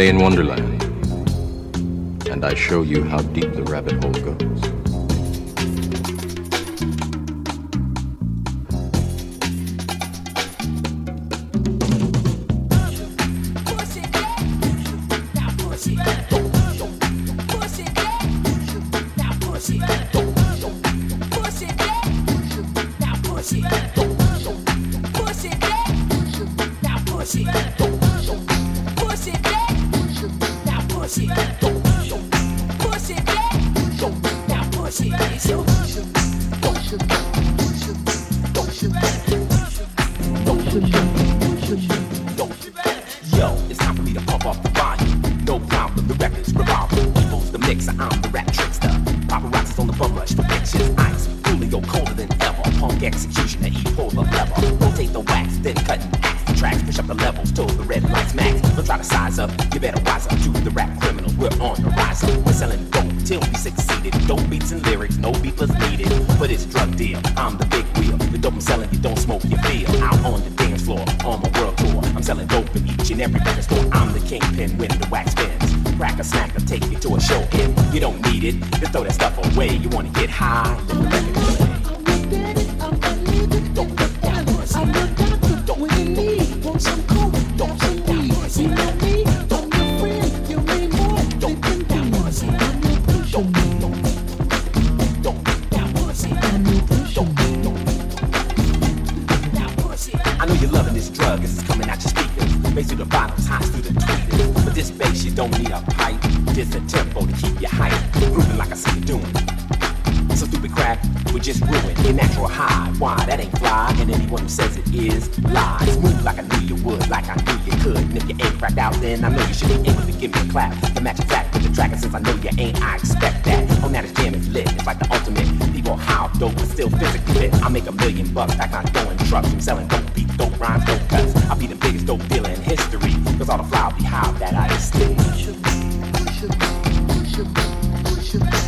Stay in Wonderland. And I show you how deep the rabbit hole goes. Just throw that stuff away. You wanna get high. I know you're loving this drug as it's coming out your speakers. Bass through the bottles, hot through the tweeters. But this bass, you don't need a pipe. Just a tempo to keep you hype. Grooving like I see you doing. So stupid crap, we just ruin your natural high. Why, that ain't fly. And anyone who says it is lies. Move like I knew you would, like I knew you could. And if you ain't cracked out, then I know you should be able to give me a clap. The match fact with the track, since I know you ain't, I expect that. Oh, now this jam is lit. It's like the ultimate. People how dope, but still physically fit. I make a million bucks, like I'm throwing trucks. I'm selling dope beats, dope rhymes, dope cuts. I'll be the biggest dope dealer in history. Cause all the flour behind that I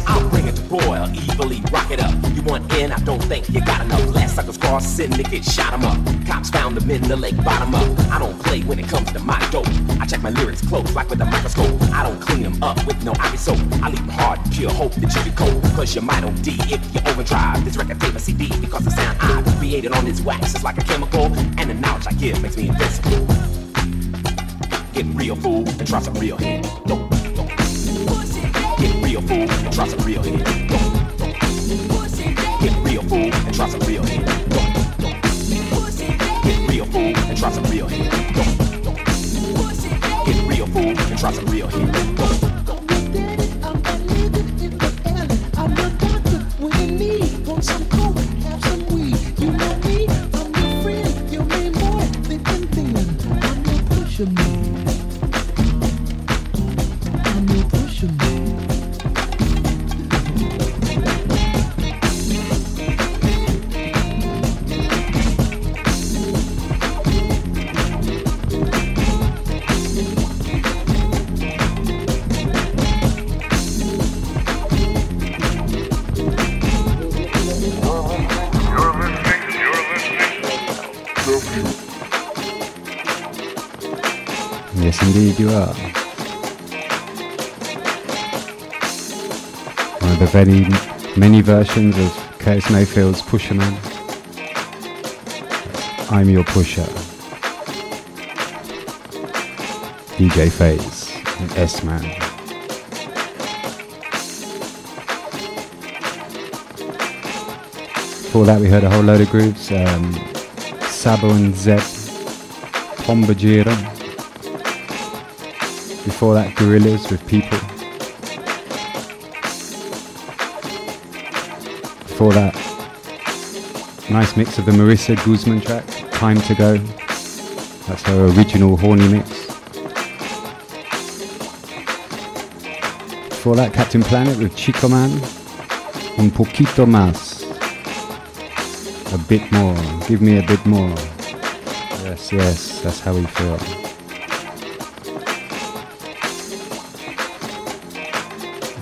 I'll bring it to boil, evilly rock it up. You want in? I don't think you got enough. Last suckers cross syndicate, shot 'em up. Cops found them in the lake, bottom up. I don't play when it comes to my dope. I check my lyrics close, like with a microscope. I don't clean them up with no ivory soap. I leave them hard pure hope that you can cope. Cause you might OD if you overdrive. This record a CD because the sound I created on this wax is like a chemical. And the knowledge I give makes me invincible. Get real fool and try some real heat. Don't. Get fool and try some real hit. Get real fool and try some real hit. Get real fool and try some real hit. Get real fool and try some real hit. Very many versions of Curtis Mayfield's Pusher Man. I'm your pusher. DJ Phase and S Man. Before that, we heard a whole load of grooves. Um, Sabo and Zep, Pombajira. Before that, Gorillas with People. before that. Nice mix of the Marissa Guzman track, Time to Go. That's her original horny mix. Before that, Captain Planet with Chico Mann, Un Poquito Más. A bit more, give me a bit more. Yes, yes, that's how we feel.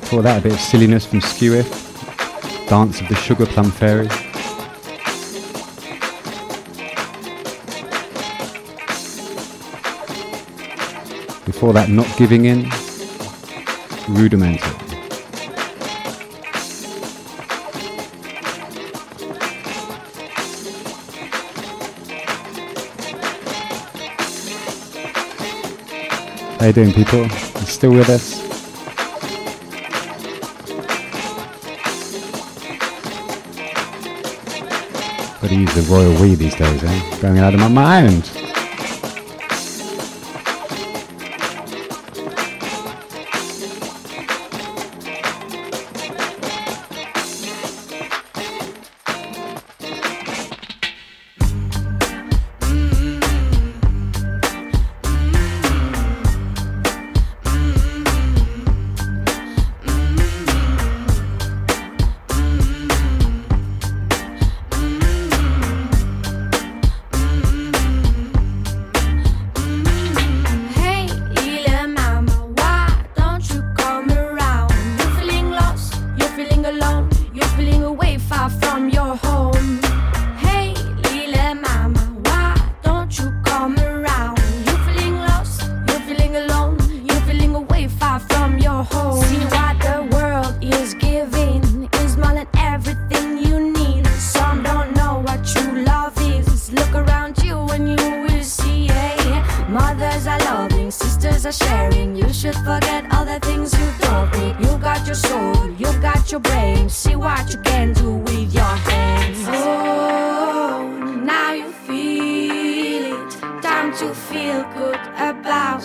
Before that, a bit of silliness from Skeewiff. Dance of the Sugar Plum Fairy. Before that, Not Giving In, Rudimental. How you doing, people? You still with us? I use the royal we these days, eh? Going out of my mind.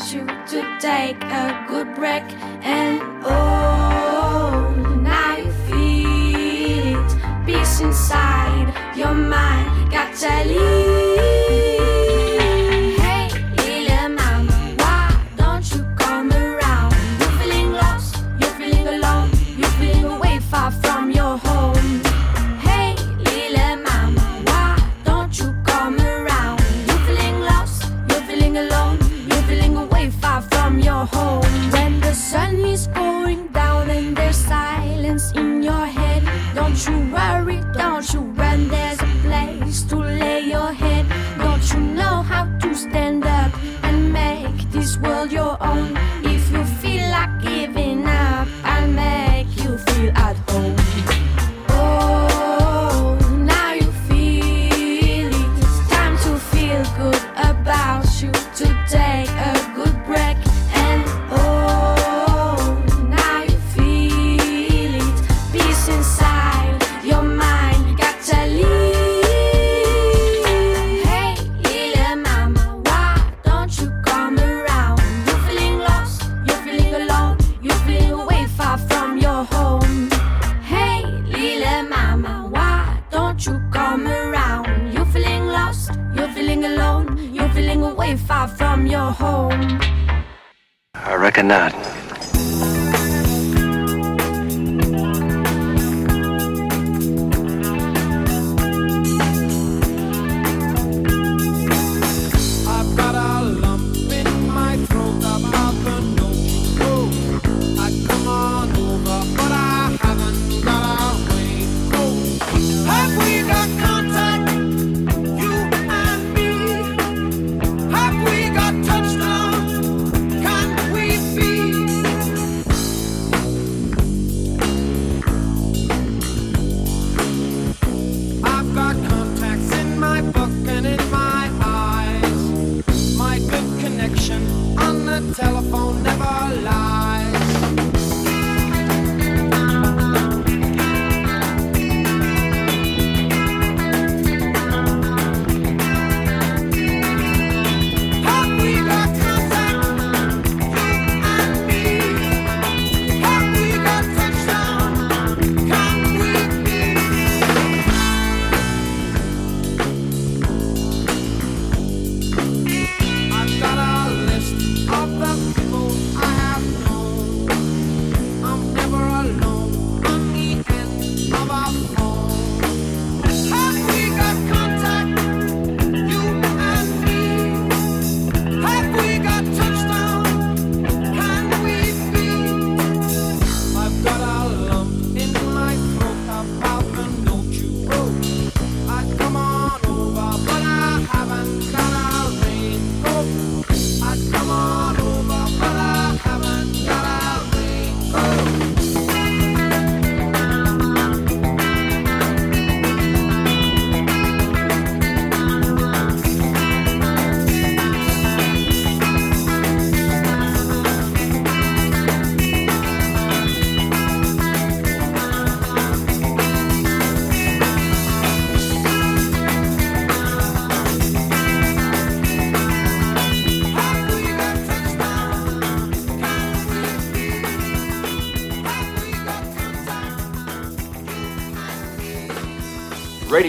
want you to take a good break and oh, now you feel it, peace inside your mind. Gotta leave.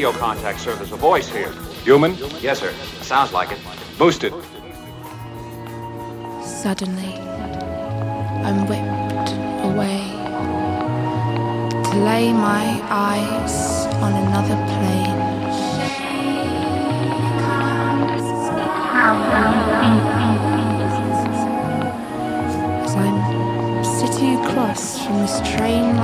Radio contact. There's a voice here. Human? Yes, sir. Sounds like it. Boosted. Suddenly, I'm whipped away to lay my eyes on another plane. As I'm sitting across from this train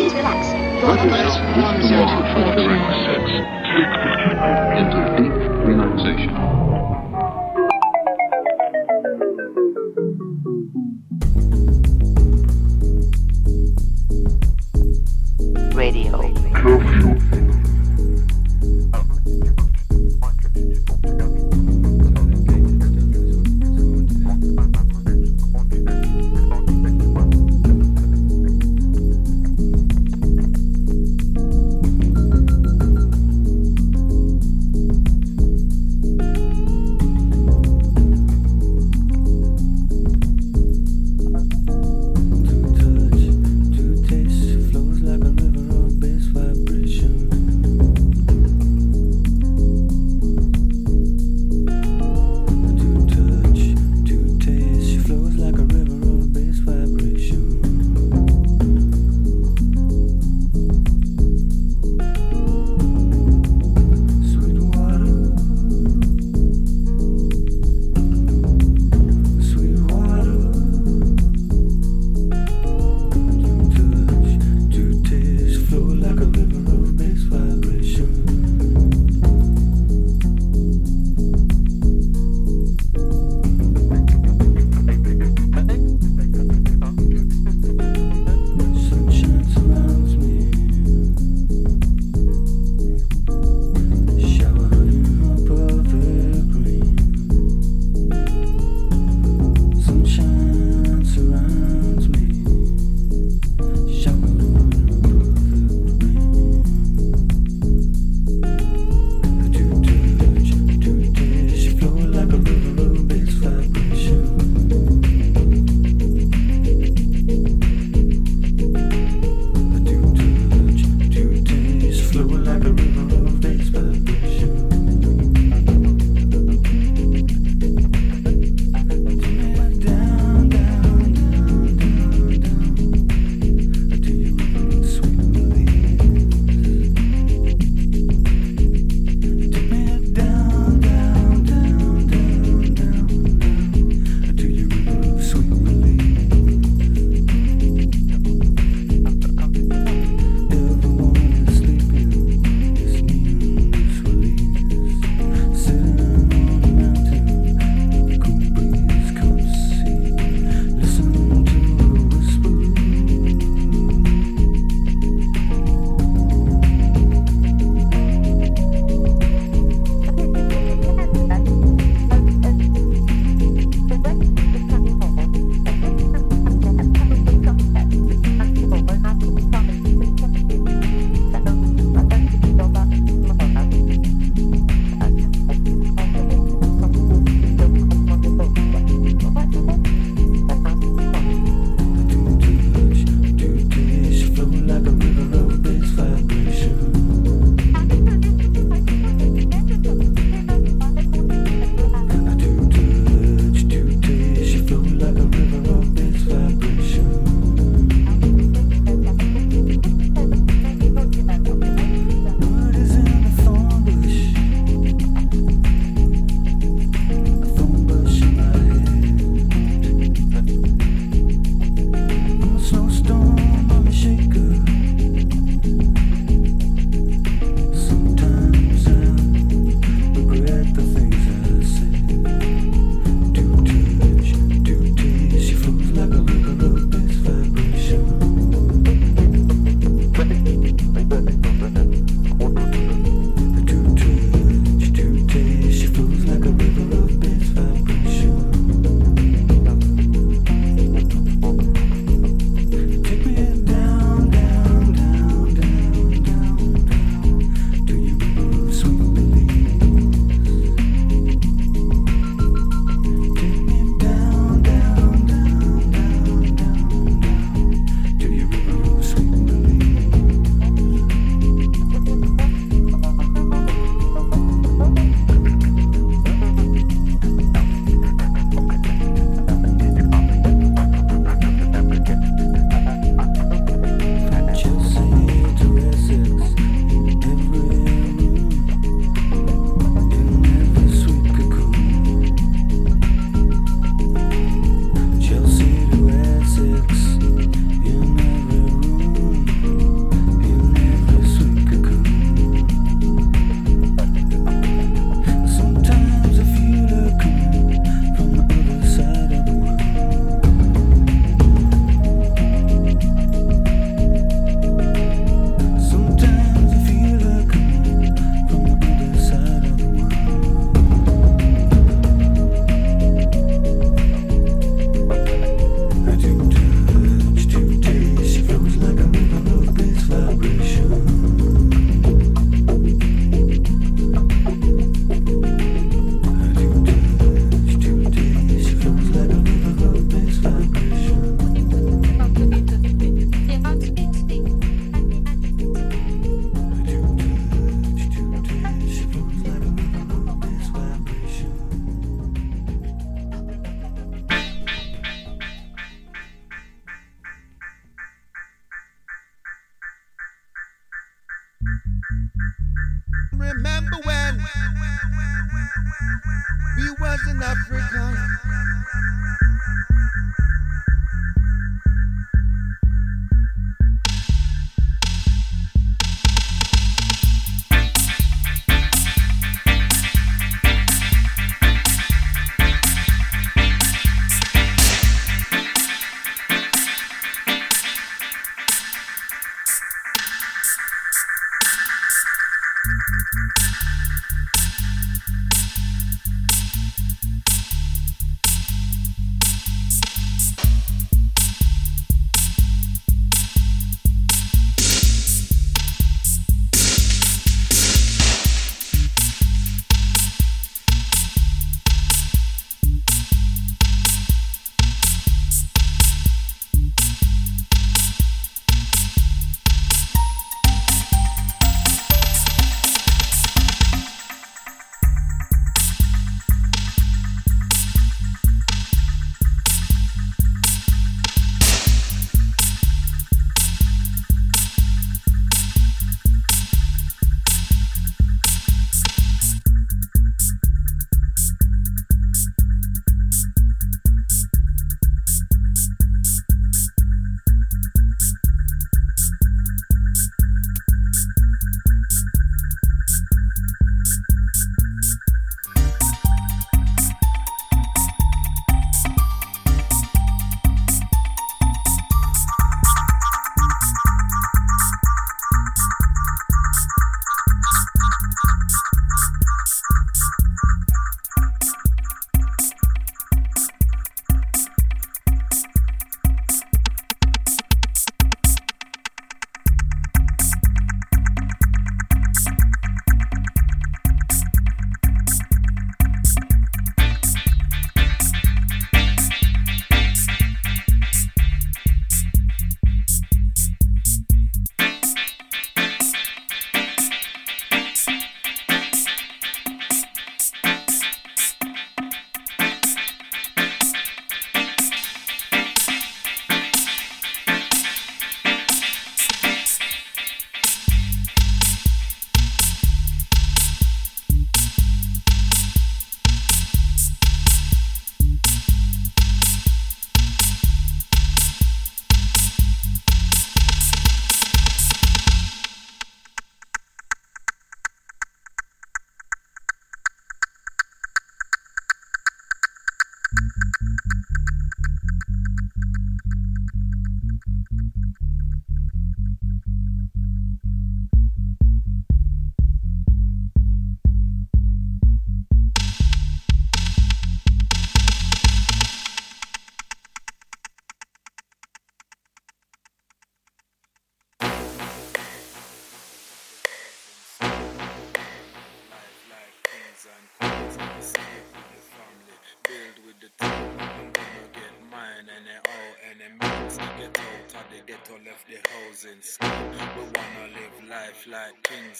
Please relax. Let yourself drift along with the record. Into deep relaxation.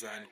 Like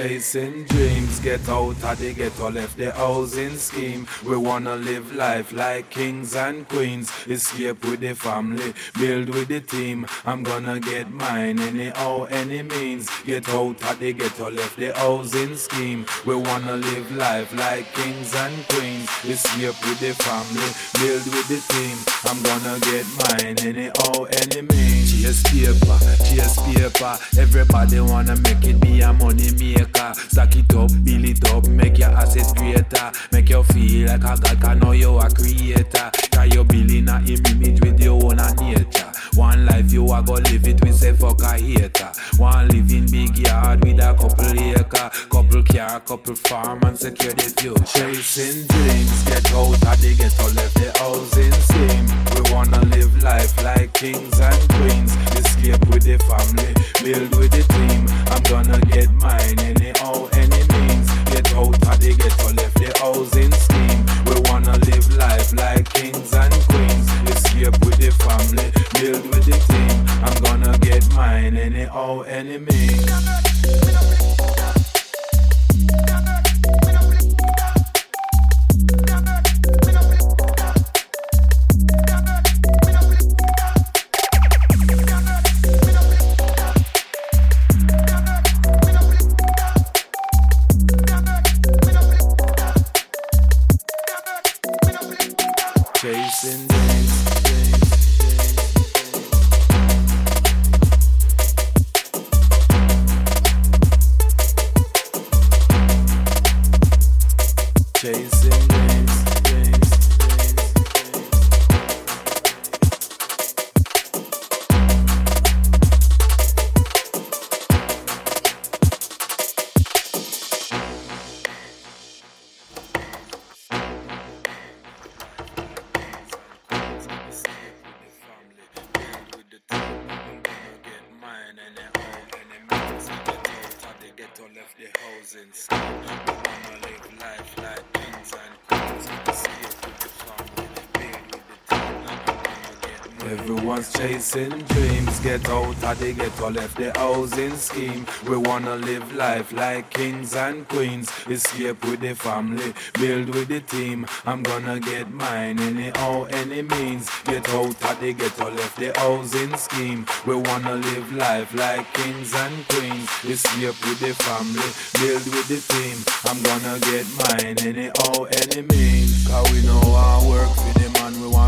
chasing dreams. Get out of the ghetto, left the housing scheme. We wanna live life like kings and queens. Escape with the family, build with the team. I'm gonna get mine anyhow, any means. Get out of the ghetto, left the housing scheme. We wanna live life like kings and queens. Escape with the family, build with the team. I'm gonna get mine anyhow, any means. Chase paper, chase paper. Everybody wanna make it be a money maker. Stack it up, build it up, make your assets greater. Make you feel like a god, can know you a creator. Cause you building a image with your own nature. One life you a go live it with say fuck a hater. One live in big yard with a couple acre, couple car, couple farm and secure the future. Chasing dreams, get out of the ghetto, left the housing scheme. We wanna live life like kings and queens. Escape with the family, build with the team. I'm gonna get mine anyhow, any means. Get out of the ghetto, left the housing scheme. We wanna live life like kings and queens. Escape with the family, build with the team. I'm gonna get mine anyhow, any chasing dreams. Get out of the ghetto, left the housing scheme. We wanna live life like kings and queens. Escape with the family, build with the team. I'm gonna get mine anyhow, any means. Get out of the ghetto, left the housing scheme. We wanna live life like kings and queens. Escape with the family, build with the team. I'm gonna get mine anyhow, any means. Cause we know our work we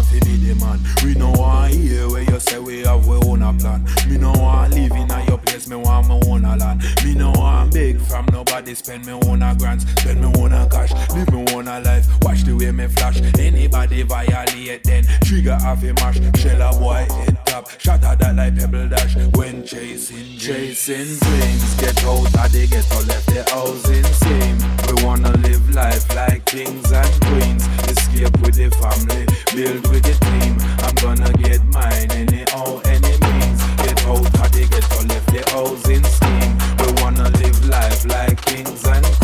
want to be the man. We know our here where you say we have we own a plan. Me know I live in a your place, me want my own a land. Me know I'm big from nobody spend me own a grants, spend me own a cash, live me own a life. Watch the way me flash. Anybody violate then trigger off a mash. Shell a boy head top, at that like pebble dash. When chasing, chasing dreams, get out of the ghetto, left the housing scheme. We wanna live life like kings and queens. Escape with the family, build with the team. I'm gonna get mine anyhow, any means. Get out of the ghetto, left the housing scheme. We wanna live life like kings and queens.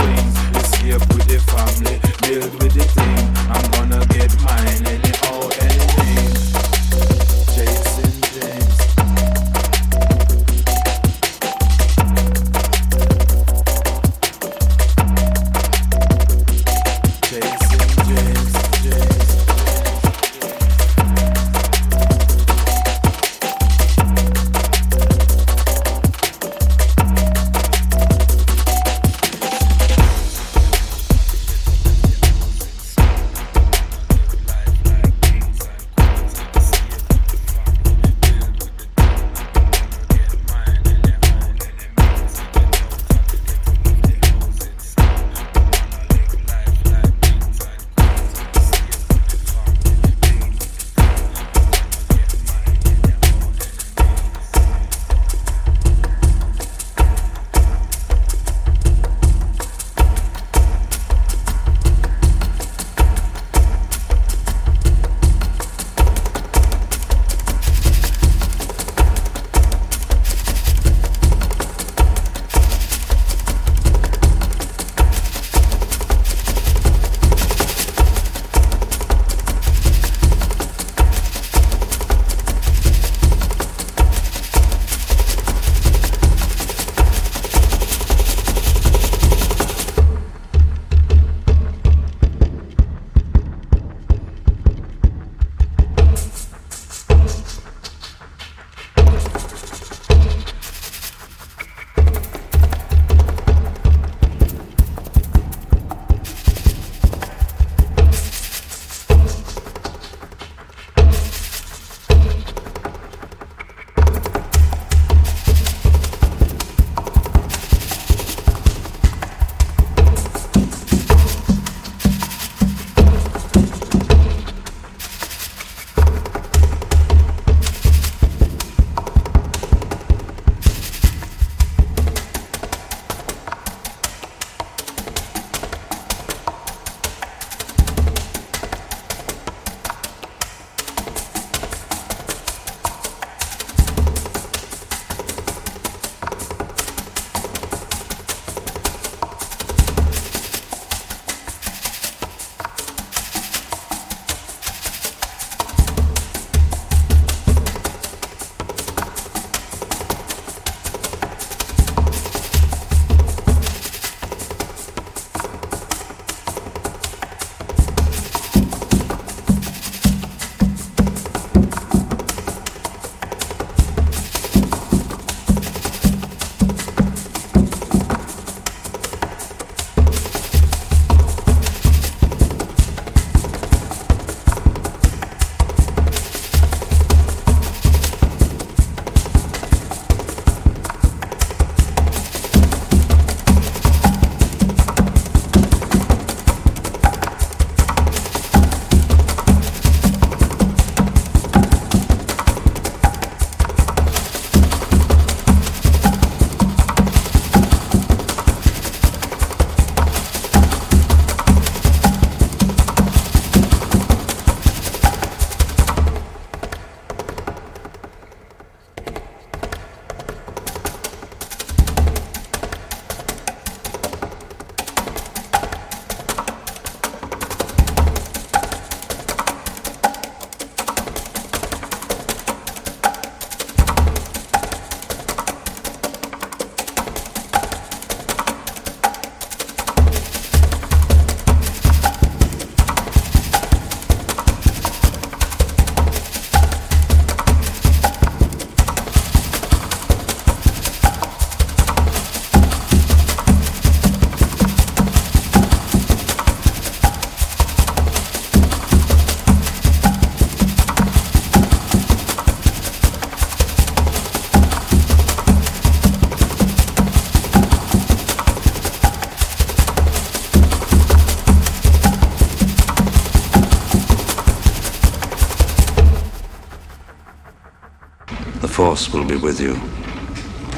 Force will be with you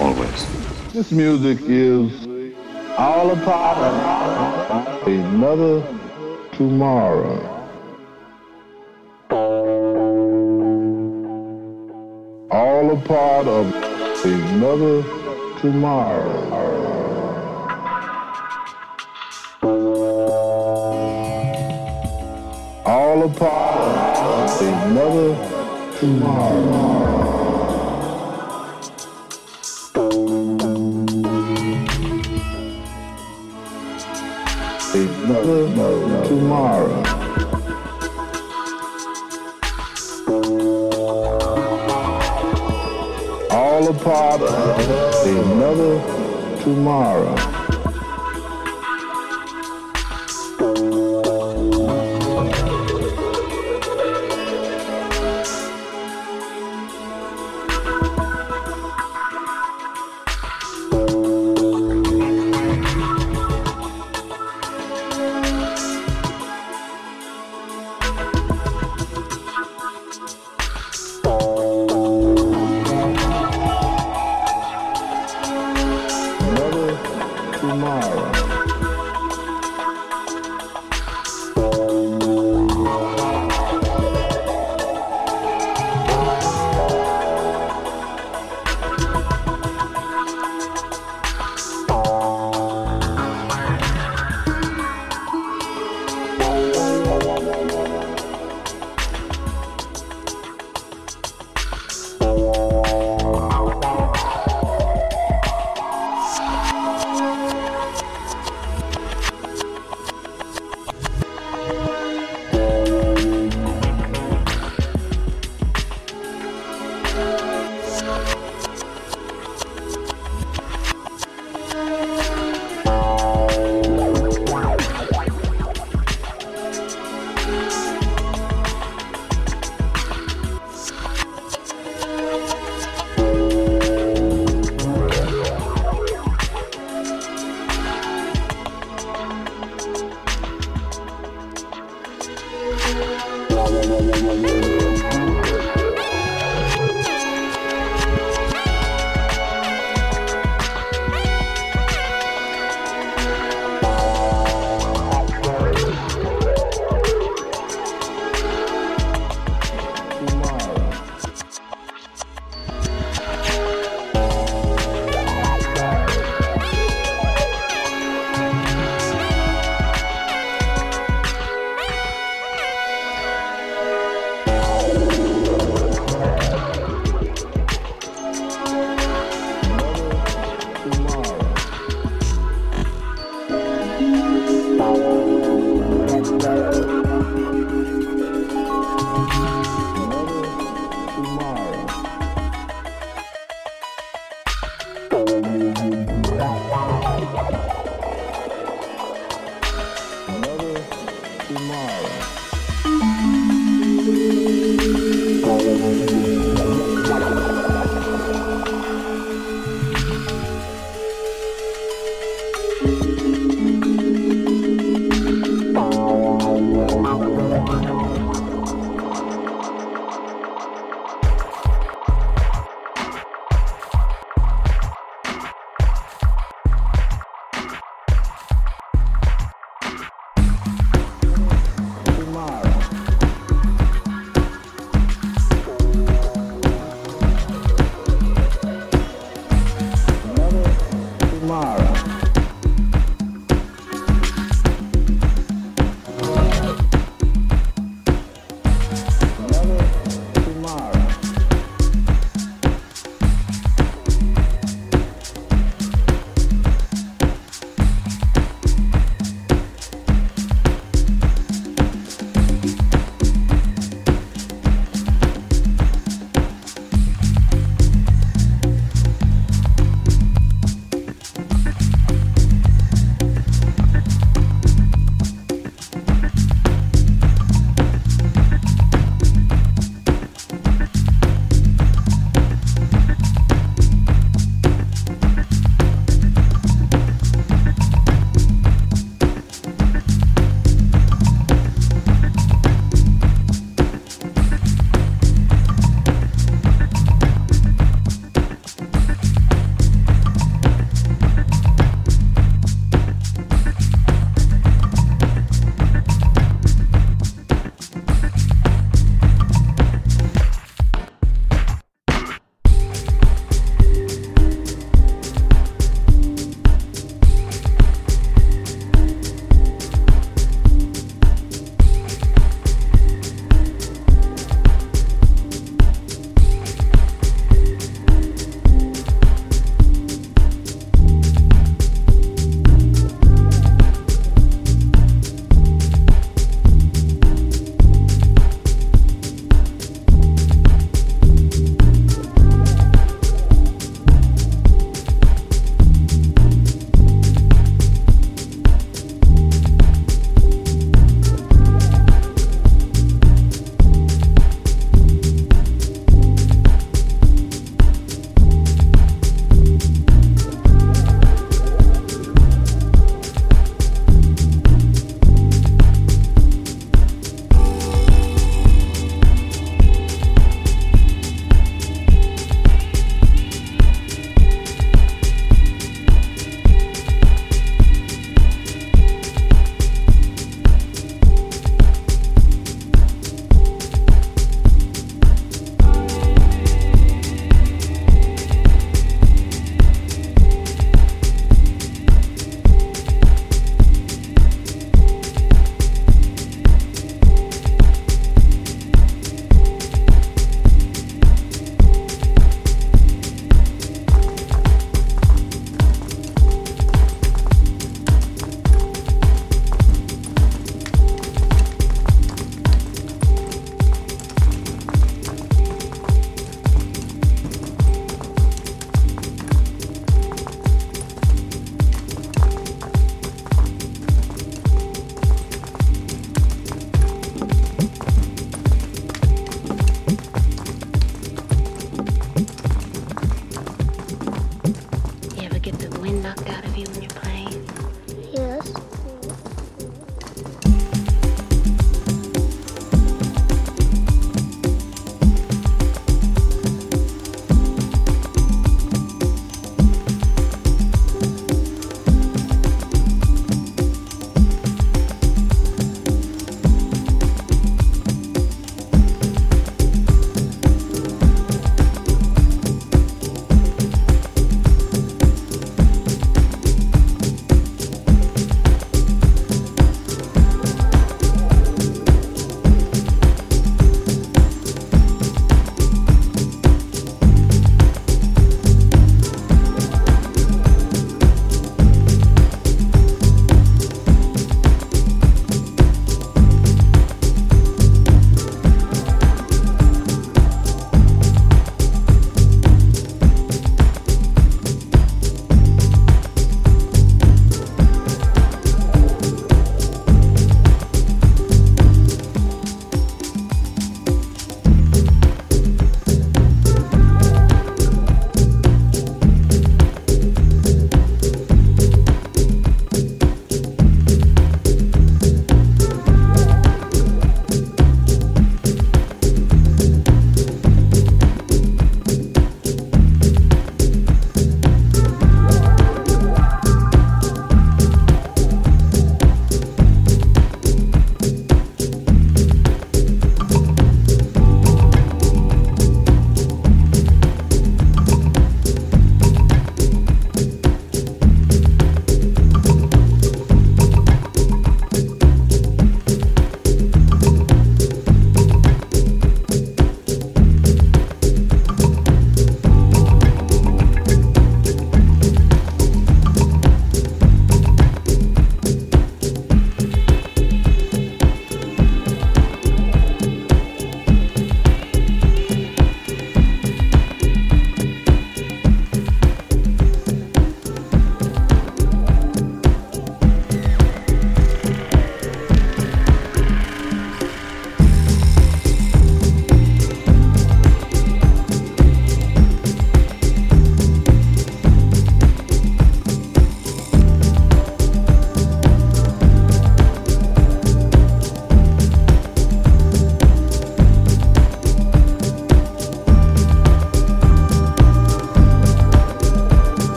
always. This music is all a part of another tomorrow. All a part of another tomorrow. All a part of another tomorrow.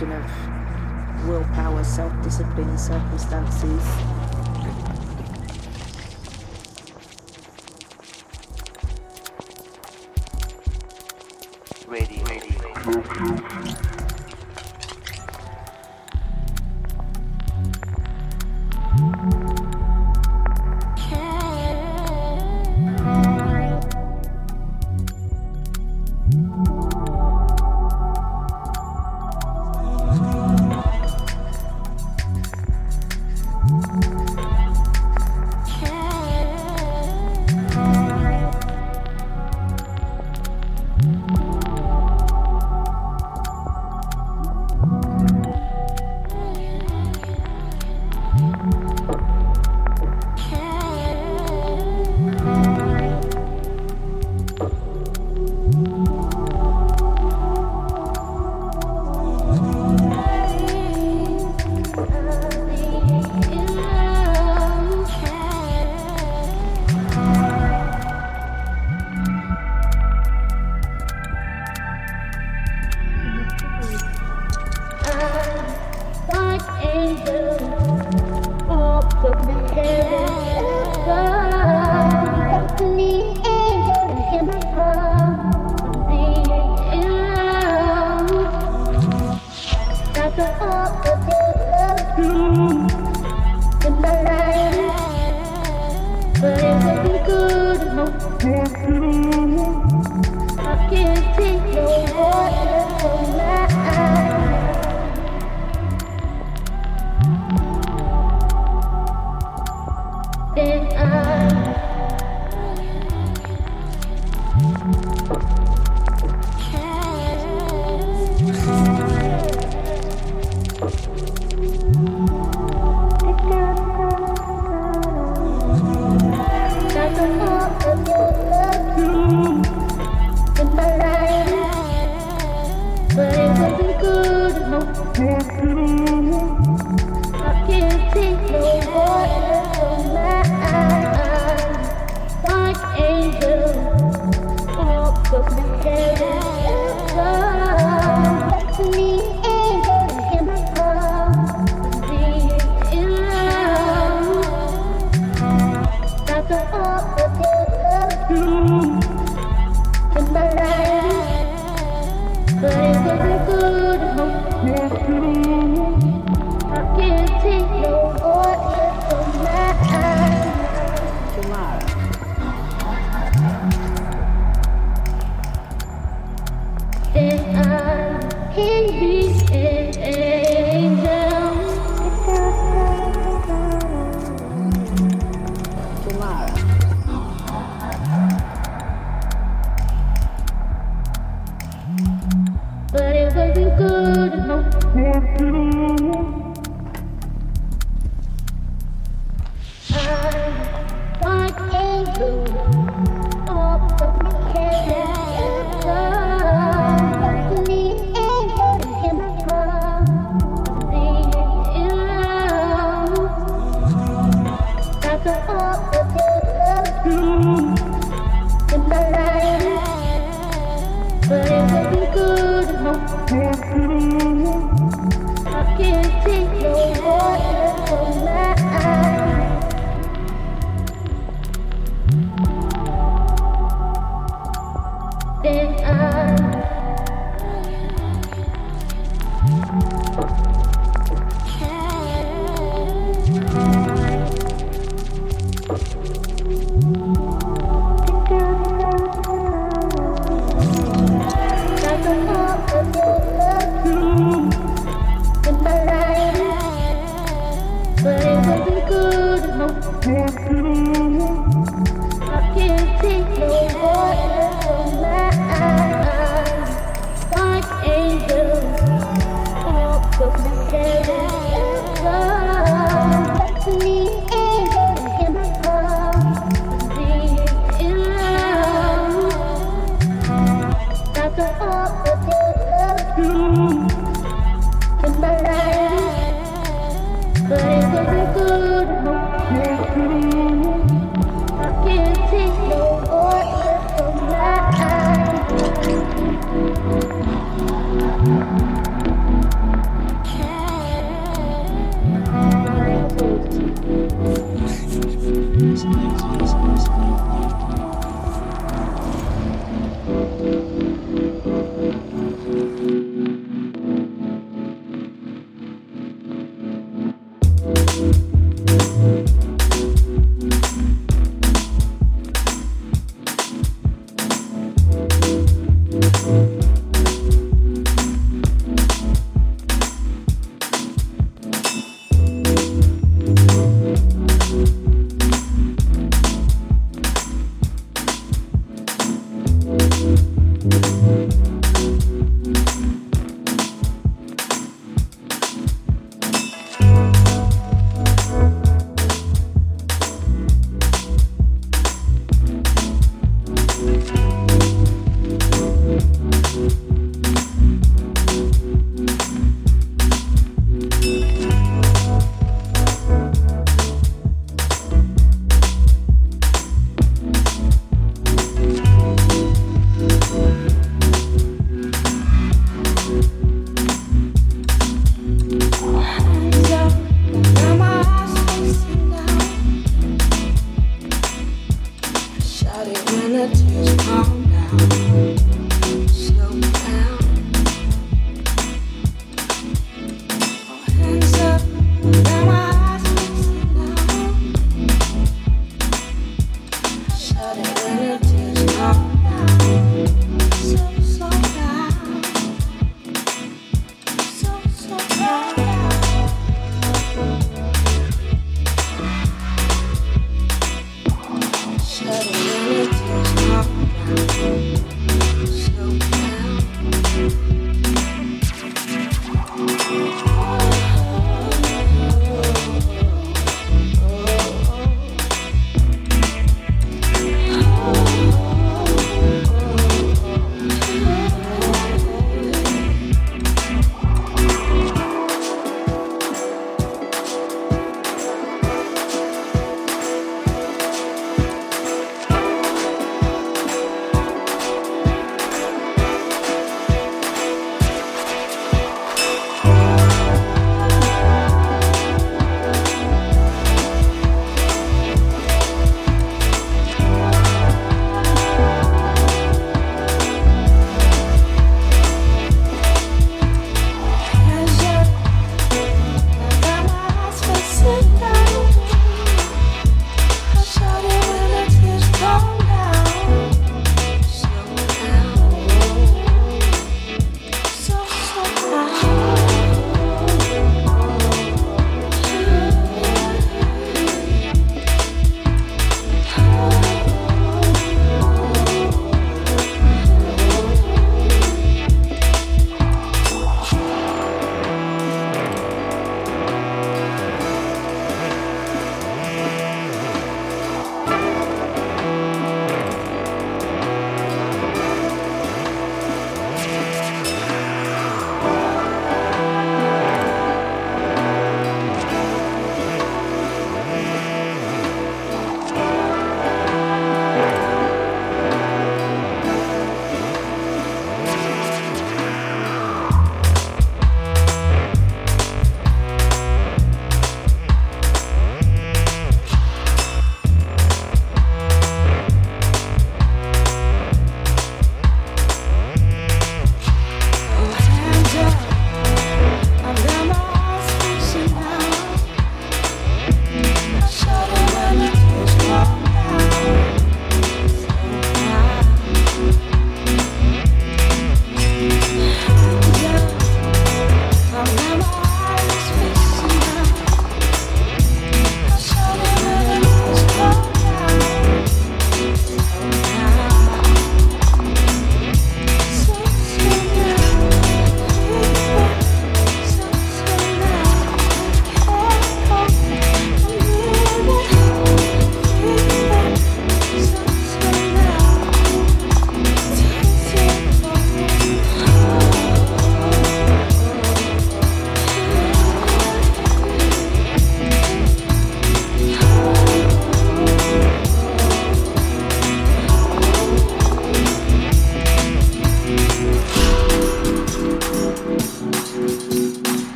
Question of willpower, self-discipline, circumstances.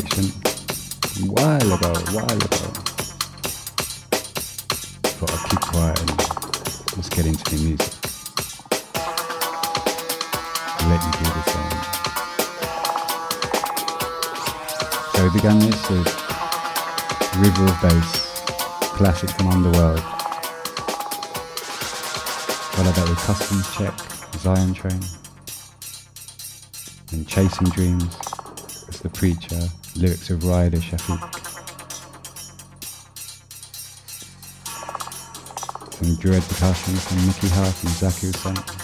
Section a while ago, a while ago. Thought I'd keep quiet and let's get into the music. let you do the same. So we began this with River of Bass, classic from Underworld. Followed that with Customs Check, Zion Train. And Chasing Dreams, as the preacher, lyrics of Ryder Shafiq. Some dread percussion from Mickey Hart and Zakir Hussain.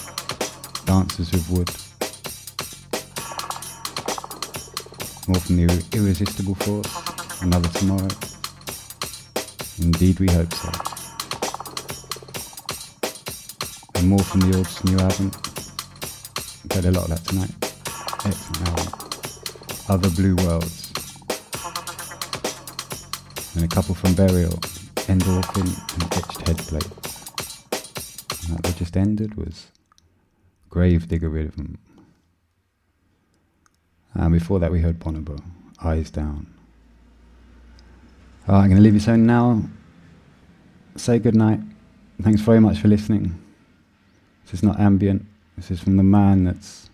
Dancers with Wood. More from the Irresistible Force, Another Tomorrow. Indeed we hope so. And more from the Orbs new album. I Played a lot of that tonight. Excellent album. Other Blue Worlds. And a couple from Burial, Endorphin and Etched Headplate. And that that just ended was Grave Digger Rhythm. And before that we heard Bonobo, Eyes Down. I'm going to leave you so now. Say goodnight. Thanks very much for listening. This is not ambient. This is from the man that's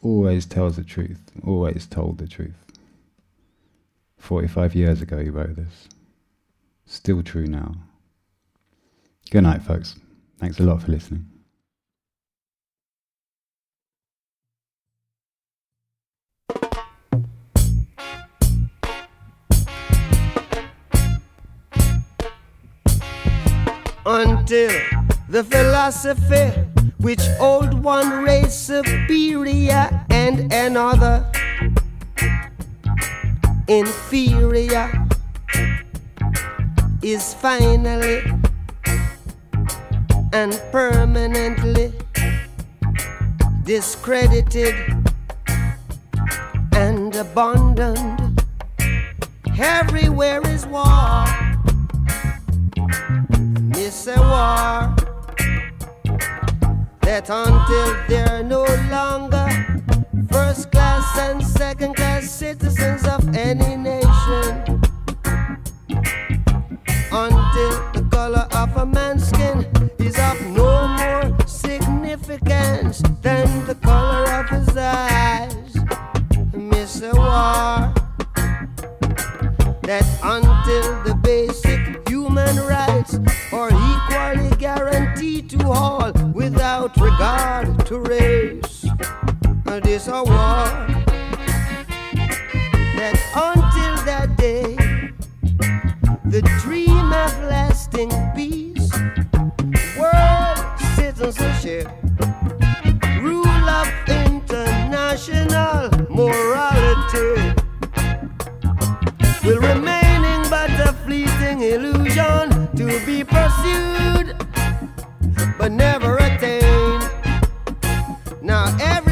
always tells the truth, always told the truth. 45 years ago he wrote this. Still true now. Good night, folks. Thanks a lot for listening. until the philosophy which old one race superior and another inferior is finally and permanently discredited and abandoned. Everywhere is war. It's a war that until they're no longer first class and second class citizens of any nation, until the color of a man's skin is of no more significance than the color of his eyes, miss a war that until the basic human rights are equally guaranteed to all without regard to race. This a war that until that day, the dream of lasting peace, world citizenship, rule of international morality will remaining but a fleeting illusion to be pursued but never attained. Now everywhere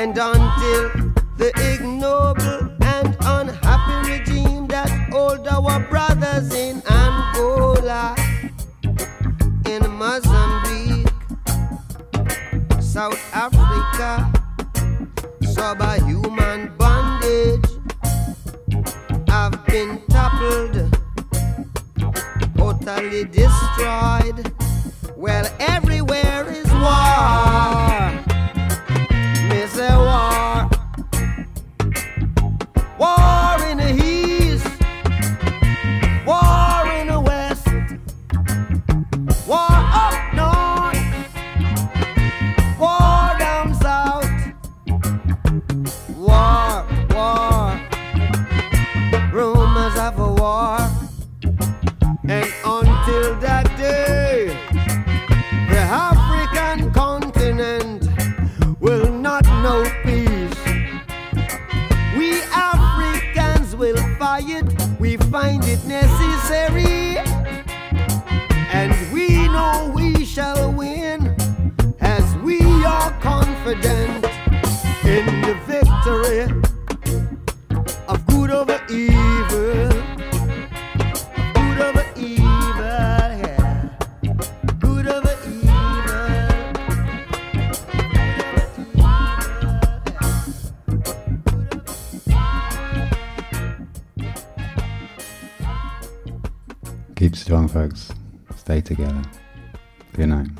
and until the ignoble and unhappy regime that hold our brothers in Angola, in Mozambique. South Africa, subhuman bondage have been toppled, totally destroyed. Well, everywhere is war. In the victory of good over evil. Good over evil, yeah. Good over evil. Keep strong, folks. Stay together. Good night.